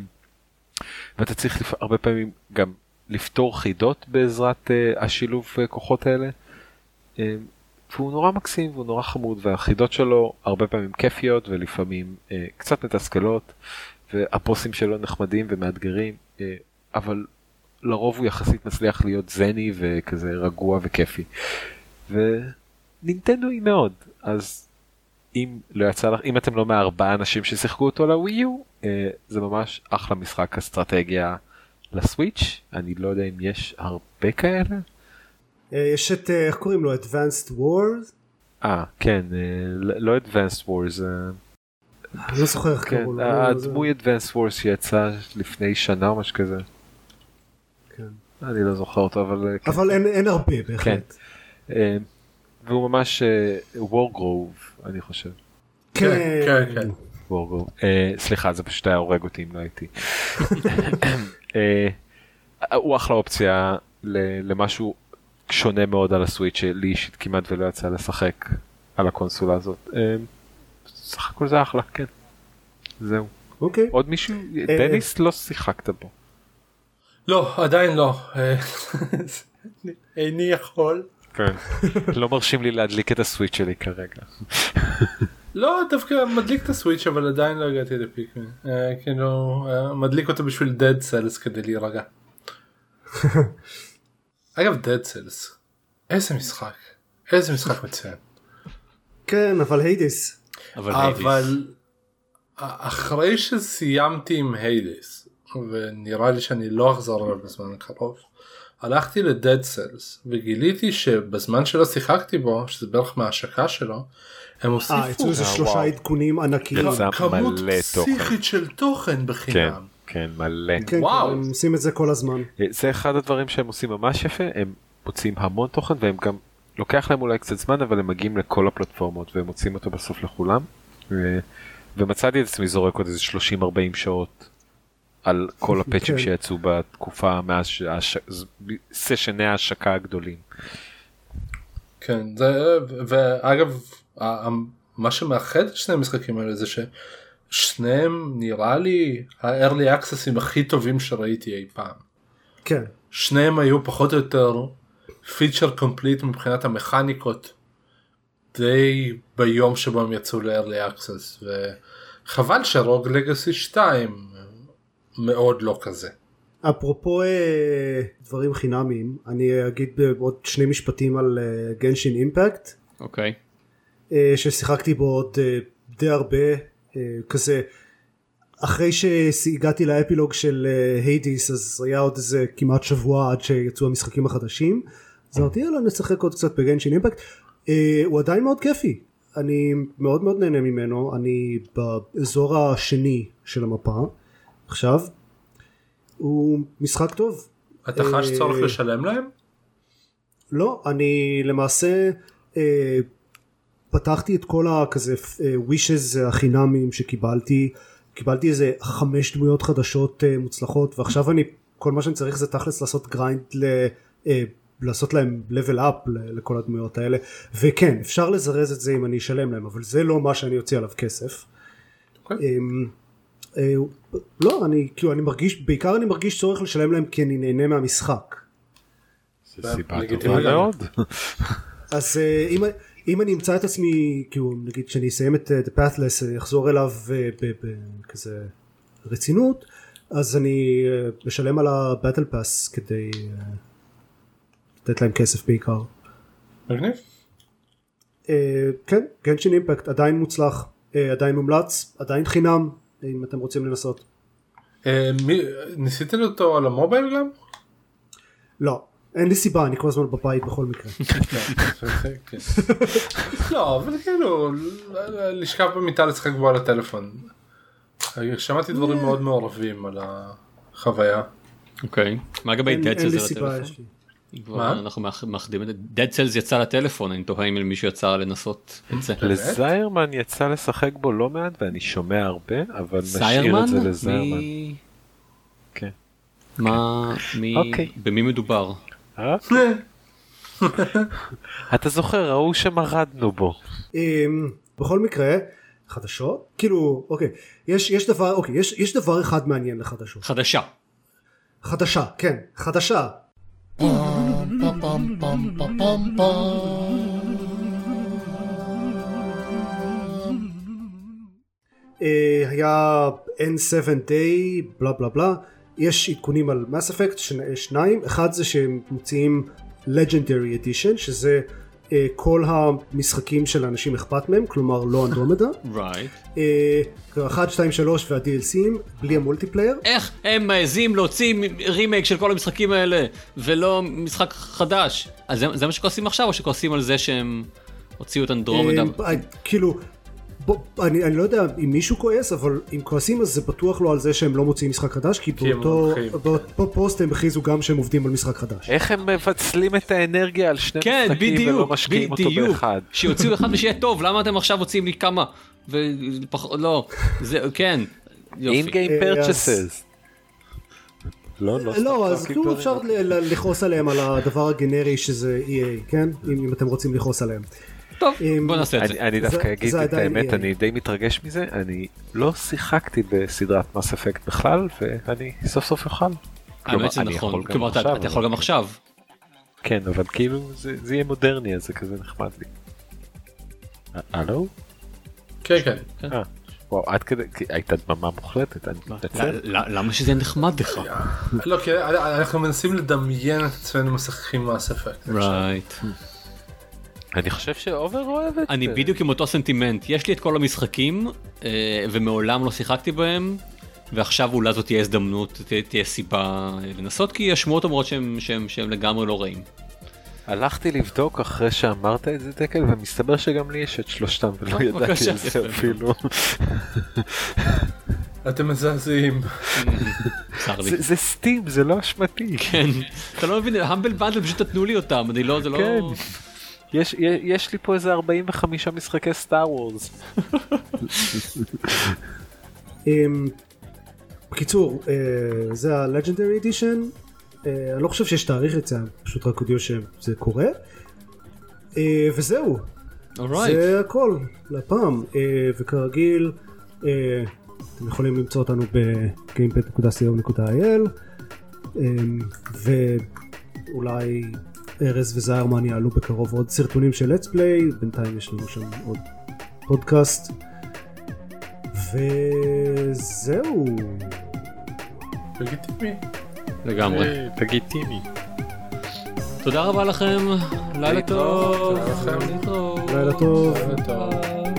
[SPEAKER 2] ואתה צריך לפ... הרבה פעמים גם לפתור חידות בעזרת uh, השילוב uh, כוחות האלה. Uh, והוא נורא מקסים והוא נורא חמוד והחידות שלו הרבה פעמים כיפיות ולפעמים uh, קצת מתסכלות והבוסים שלו נחמדים ומאתגרים אה, אבל לרוב הוא יחסית מצליח להיות זני וכזה רגוע וכיפי. ונינטנדו היא מאוד, אז אם לא יצא לך, אם אתם לא מהארבעה אנשים ששיחקו אותו לווי יו, אה, זה ממש אחלה משחק אסטרטגיה לסוויץ', אני לא יודע אם יש הרבה כאלה.
[SPEAKER 3] אה, יש את, אה, איך קוראים לו? Advanced Wars?
[SPEAKER 2] אה, כן, אה, לא Advanced Wars.
[SPEAKER 3] אני לא זוכר איך
[SPEAKER 2] כן,
[SPEAKER 3] קראו לו.
[SPEAKER 2] הדמוי Advanced Wars שיצא לפני שנה או משהו כזה.
[SPEAKER 3] כן.
[SPEAKER 2] אני לא זוכר אותו אבל כן.
[SPEAKER 3] אבל אין אין הרבה בהחלט.
[SPEAKER 2] והוא ממש וורגרוב אני חושב.
[SPEAKER 4] כן, כן, כן.
[SPEAKER 2] וורגרוב. סליחה זה פשוט היה הורג אותי אם לא הייתי. הוא אחלה אופציה ל- למשהו שונה מאוד על הסוויץ' שלי אישית כמעט ולא יצא לשחק על הקונסולה הזאת. אה, סך הכל זה אחלה כן. זהו.
[SPEAKER 3] אוקיי.
[SPEAKER 2] עוד מישהו?
[SPEAKER 3] אה,
[SPEAKER 2] דניס לא שיחקת בו.
[SPEAKER 4] לא, עדיין לא. אה, איני יכול.
[SPEAKER 2] כן. לא מרשים לי להדליק את הסוויץ' שלי כרגע.
[SPEAKER 4] לא, דווקא מדליק את הסוויץ' אבל עדיין לא הגעתי לפיקמן. כאילו, מדליק אותו בשביל dead cells כדי להירגע. אגב, dead cells. איזה משחק. איזה משחק מצוין.
[SPEAKER 3] כן, אבל היידיס.
[SPEAKER 1] אבל.
[SPEAKER 4] אבל אחרי שסיימתי עם היידיס ונראה לי שאני לא אחזור אליו בזמן הקרוב הלכתי לדד סלס וגיליתי שבזמן שלא שיחקתי בו שזה בערך מההשקה שלו הם
[SPEAKER 3] אה,
[SPEAKER 4] הוסיפו
[SPEAKER 3] יצאו איזה
[SPEAKER 2] אה,
[SPEAKER 3] שלושה. עדכונים ענקיים.
[SPEAKER 2] יצא
[SPEAKER 4] כמות. פסיכית של תוכן
[SPEAKER 2] כן,
[SPEAKER 4] בחינם.
[SPEAKER 2] כן, מלא.
[SPEAKER 3] כן, כן,
[SPEAKER 4] וואו.
[SPEAKER 3] הם עושים את זה כל הזמן.
[SPEAKER 2] זה אחד הדברים שהם עושים ממש יפה, הם מוצאים המון תוכן והם גם, לוקח להם אולי קצת זמן אבל הם מגיעים לכל הפלטפורמות והם מוצאים אותו בסוף לכולם. ו- ומצאתי את עצמי זורק עוד איזה 30-40 שעות על כל הפאצ'ים
[SPEAKER 3] כן.
[SPEAKER 2] שיצאו בתקופה מאז שהש- סשני ההשקה הגדולים.
[SPEAKER 4] כן, זה, ואגב, מה שמאחד את שני המשחקים האלה זה ששניהם נראה לי ה-early accessים הכי טובים שראיתי אי פעם.
[SPEAKER 3] כן.
[SPEAKER 4] שניהם היו פחות או יותר feature complete מבחינת המכניקות די ביום שבו הם יצאו ל-early access וחבל ש Rogue Legacy 2 מאוד לא כזה.
[SPEAKER 3] אפרופו אה, דברים חינמיים, אני אגיד עוד שני משפטים על Genshin Impact,
[SPEAKER 1] אוקיי.
[SPEAKER 3] ששיחקתי בו עוד אה, די הרבה, אה, כזה, אחרי שהגעתי לאפילוג של היידיס אז היה עוד איזה כמעט שבוע עד שיצאו המשחקים החדשים, אז אמרתי יאללה נשחק עוד קצת בגנשין אימפקט, הוא עדיין מאוד כיפי, אני מאוד מאוד נהנה ממנו, אני באזור השני של המפה. עכשיו, הוא משחק טוב.
[SPEAKER 4] אתה חש
[SPEAKER 3] אה,
[SPEAKER 4] צורך לשלם להם?
[SPEAKER 3] לא, אני למעשה אה, פתחתי את כל הכזה אה, wishes החינמיים שקיבלתי, קיבלתי איזה חמש דמויות חדשות אה, מוצלחות ועכשיו אני, כל מה שאני צריך זה תכלס לעשות grind ל... אה, לעשות להם level up לכל הדמויות האלה וכן אפשר לזרז את זה אם אני אשלם להם אבל זה לא מה שאני אוציא עליו כסף.
[SPEAKER 4] אוקיי.
[SPEAKER 3] אמ, אה, לא אני כאילו אני מרגיש בעיקר אני מרגיש צורך לשלם להם כי אני נהנה מהמשחק.
[SPEAKER 2] זו סיבה טובה. מאוד.
[SPEAKER 3] אז אה, אם, אם אני אמצא את עצמי כאילו נגיד שאני אסיים את The Pathless אה, אחזור אליו אה, בכזה רצינות אז אני אה, אשלם על הבטל פאס כדי לתת להם כסף בעיקר.
[SPEAKER 4] מגניב.
[SPEAKER 3] כן גנשין אימפקט עדיין מוצלח עדיין מומלץ עדיין חינם אם אתם רוצים לנסות.
[SPEAKER 4] ניסיתם אותו על המובייל גם?
[SPEAKER 3] לא אין לי סיבה אני כל הזמן בבית בכל מקרה.
[SPEAKER 4] כן. לא אבל כאילו לשכב במיטה לשחק בו על הטלפון. שמעתי דברים מאוד מעורבים על החוויה.
[SPEAKER 1] אוקיי. מה לגבי Dead Cells על הטלפון? אנחנו מאח- מאחדים את זה. Dead Cells יצא לטלפון אני תוהה אם למישהו יצא לנסות את זה.
[SPEAKER 2] לזיירמן יצא לשחק בו לא מעט ואני שומע הרבה אבל נשאיר? את זה לזיירמן. כן.
[SPEAKER 1] מה? מי?
[SPEAKER 2] אוקיי.
[SPEAKER 1] במי מדובר?
[SPEAKER 2] אה? אתה זוכר ההוא שמרדנו בו.
[SPEAKER 3] אמ, בכל מקרה חדשות כאילו אוקיי יש יש דבר אוקיי יש יש דבר אחד מעניין לחדשות
[SPEAKER 1] חדשה.
[SPEAKER 3] חדשה כן חדשה אה, היה N7 Day בלה בלה בלה יש עדכונים על Mass Effect שניים אחד זה שהם מוציאים legendary edition שזה אה, כל המשחקים של האנשים אכפת מהם כלומר לא אנדרומדה.
[SPEAKER 1] right.
[SPEAKER 3] 1, 2, 3 וה-DLCים בלי ה multiplayer.
[SPEAKER 1] איך הם מעזים להוציא רימייק של כל המשחקים האלה ולא משחק חדש? אז זה, זה מה שכועסים עכשיו או שכועסים על זה שהם הוציאו את אנדרומדה?
[SPEAKER 3] אה, כאילו בוא, אני, אני לא יודע אם מישהו כועס אבל אם כועסים אז זה בטוח לא על זה שהם לא מוציאים משחק חדש כי באותו, באותו פוסט הם הכריזו גם שהם עובדים על משחק חדש.
[SPEAKER 2] איך הם מפצלים את האנרגיה על שני
[SPEAKER 1] כן,
[SPEAKER 2] משחקים
[SPEAKER 1] בדיוק,
[SPEAKER 2] ולא משקיעים אותו
[SPEAKER 1] בדיוק.
[SPEAKER 2] באחד.
[SPEAKER 1] שיוציאו אחד ושיהיה טוב למה אתם עכשיו מוציאים לי כמה? ופחות לא זה כן. יופי.
[SPEAKER 2] אין game
[SPEAKER 3] אה,
[SPEAKER 2] purchases. לא, לא,
[SPEAKER 3] לא אז כאילו. אפשר לכעוס עליהם על הדבר הגנרי שזה EA כן אם, אם אתם רוצים לכעוס עליהם.
[SPEAKER 1] טוב
[SPEAKER 3] אם-
[SPEAKER 1] בוא נעשה את זה.
[SPEAKER 2] אני, אני
[SPEAKER 3] זה-
[SPEAKER 2] דווקא אגיד
[SPEAKER 3] זה
[SPEAKER 2] את האמת. אני די מתרגש מזה, אני לא שיחקתי בסדרת מס אפקט בכלל, ואני סוף סוף אוכל.
[SPEAKER 1] האמת
[SPEAKER 2] אני יכול
[SPEAKER 1] נכון כלומר אתה- יכול גם עכשיו.
[SPEAKER 2] כן, אבל כאילו זה זה יהיה מודרני, אז זה כזה נחמד לי. הלו?
[SPEAKER 4] כן כן.
[SPEAKER 2] אה, וואו, עד כדי, הייתה דממה מוחלטת, אני מתנצל.
[SPEAKER 1] ל- ל- למה שזה נחמד לך?
[SPEAKER 4] לא כי אנחנו מנסים לדמיין את עצמנו משחקים Mass
[SPEAKER 1] Effect.
[SPEAKER 2] אני חושב שאובר אוהב את
[SPEAKER 1] אני
[SPEAKER 2] זה.
[SPEAKER 1] בדיוק עם אותו סנטימנט יש לי את כל המשחקים אה, ומעולם לא שיחקתי בהם ועכשיו אולי זאת תהיה הזדמנות תה- תהיה סיבה אה, לנסות כי השמועות אומרות שהם שהם שהם לגמרי לא רעים.
[SPEAKER 2] הלכתי לבדוק אחרי שאמרת את זה דקל, ומסתבר שגם לי יש את שלושתם, ולא ידעתי על זה. אפילו.
[SPEAKER 4] אתם מזעזעים.
[SPEAKER 2] זה- Steam, זה לא אשמתי.
[SPEAKER 1] כן אתה לא מבין Humble Bundle פשוט נתנו לי אותם אני לא זה לא
[SPEAKER 2] כן. יש, יש, יש לי פה איזה 45 משחקי Star Wars.
[SPEAKER 3] אמ, בקיצור אה, זה ה-Legendary Edition. אה, אני לא חושב שיש תאריך יציאה פשוט רק הודיעו שזה קורה. אה, וזהו.
[SPEAKER 1] alright.
[SPEAKER 3] זה הכל לפעם. וכרגיל אתם יכולים למצוא אותנו ב-gamepad.co.il אמ, ואולי ארז וזיירמן יעלו בקרוב עוד סרטונים של let's play בינתיים יש לנו שם עוד פודקאסט וזהו
[SPEAKER 4] לגיטימי.
[SPEAKER 1] לגמרי.
[SPEAKER 2] לגיטימי.
[SPEAKER 1] תודה רבה לכם לילה טוב.
[SPEAKER 3] לילה טוב
[SPEAKER 4] לילה טוב.
[SPEAKER 3] ביי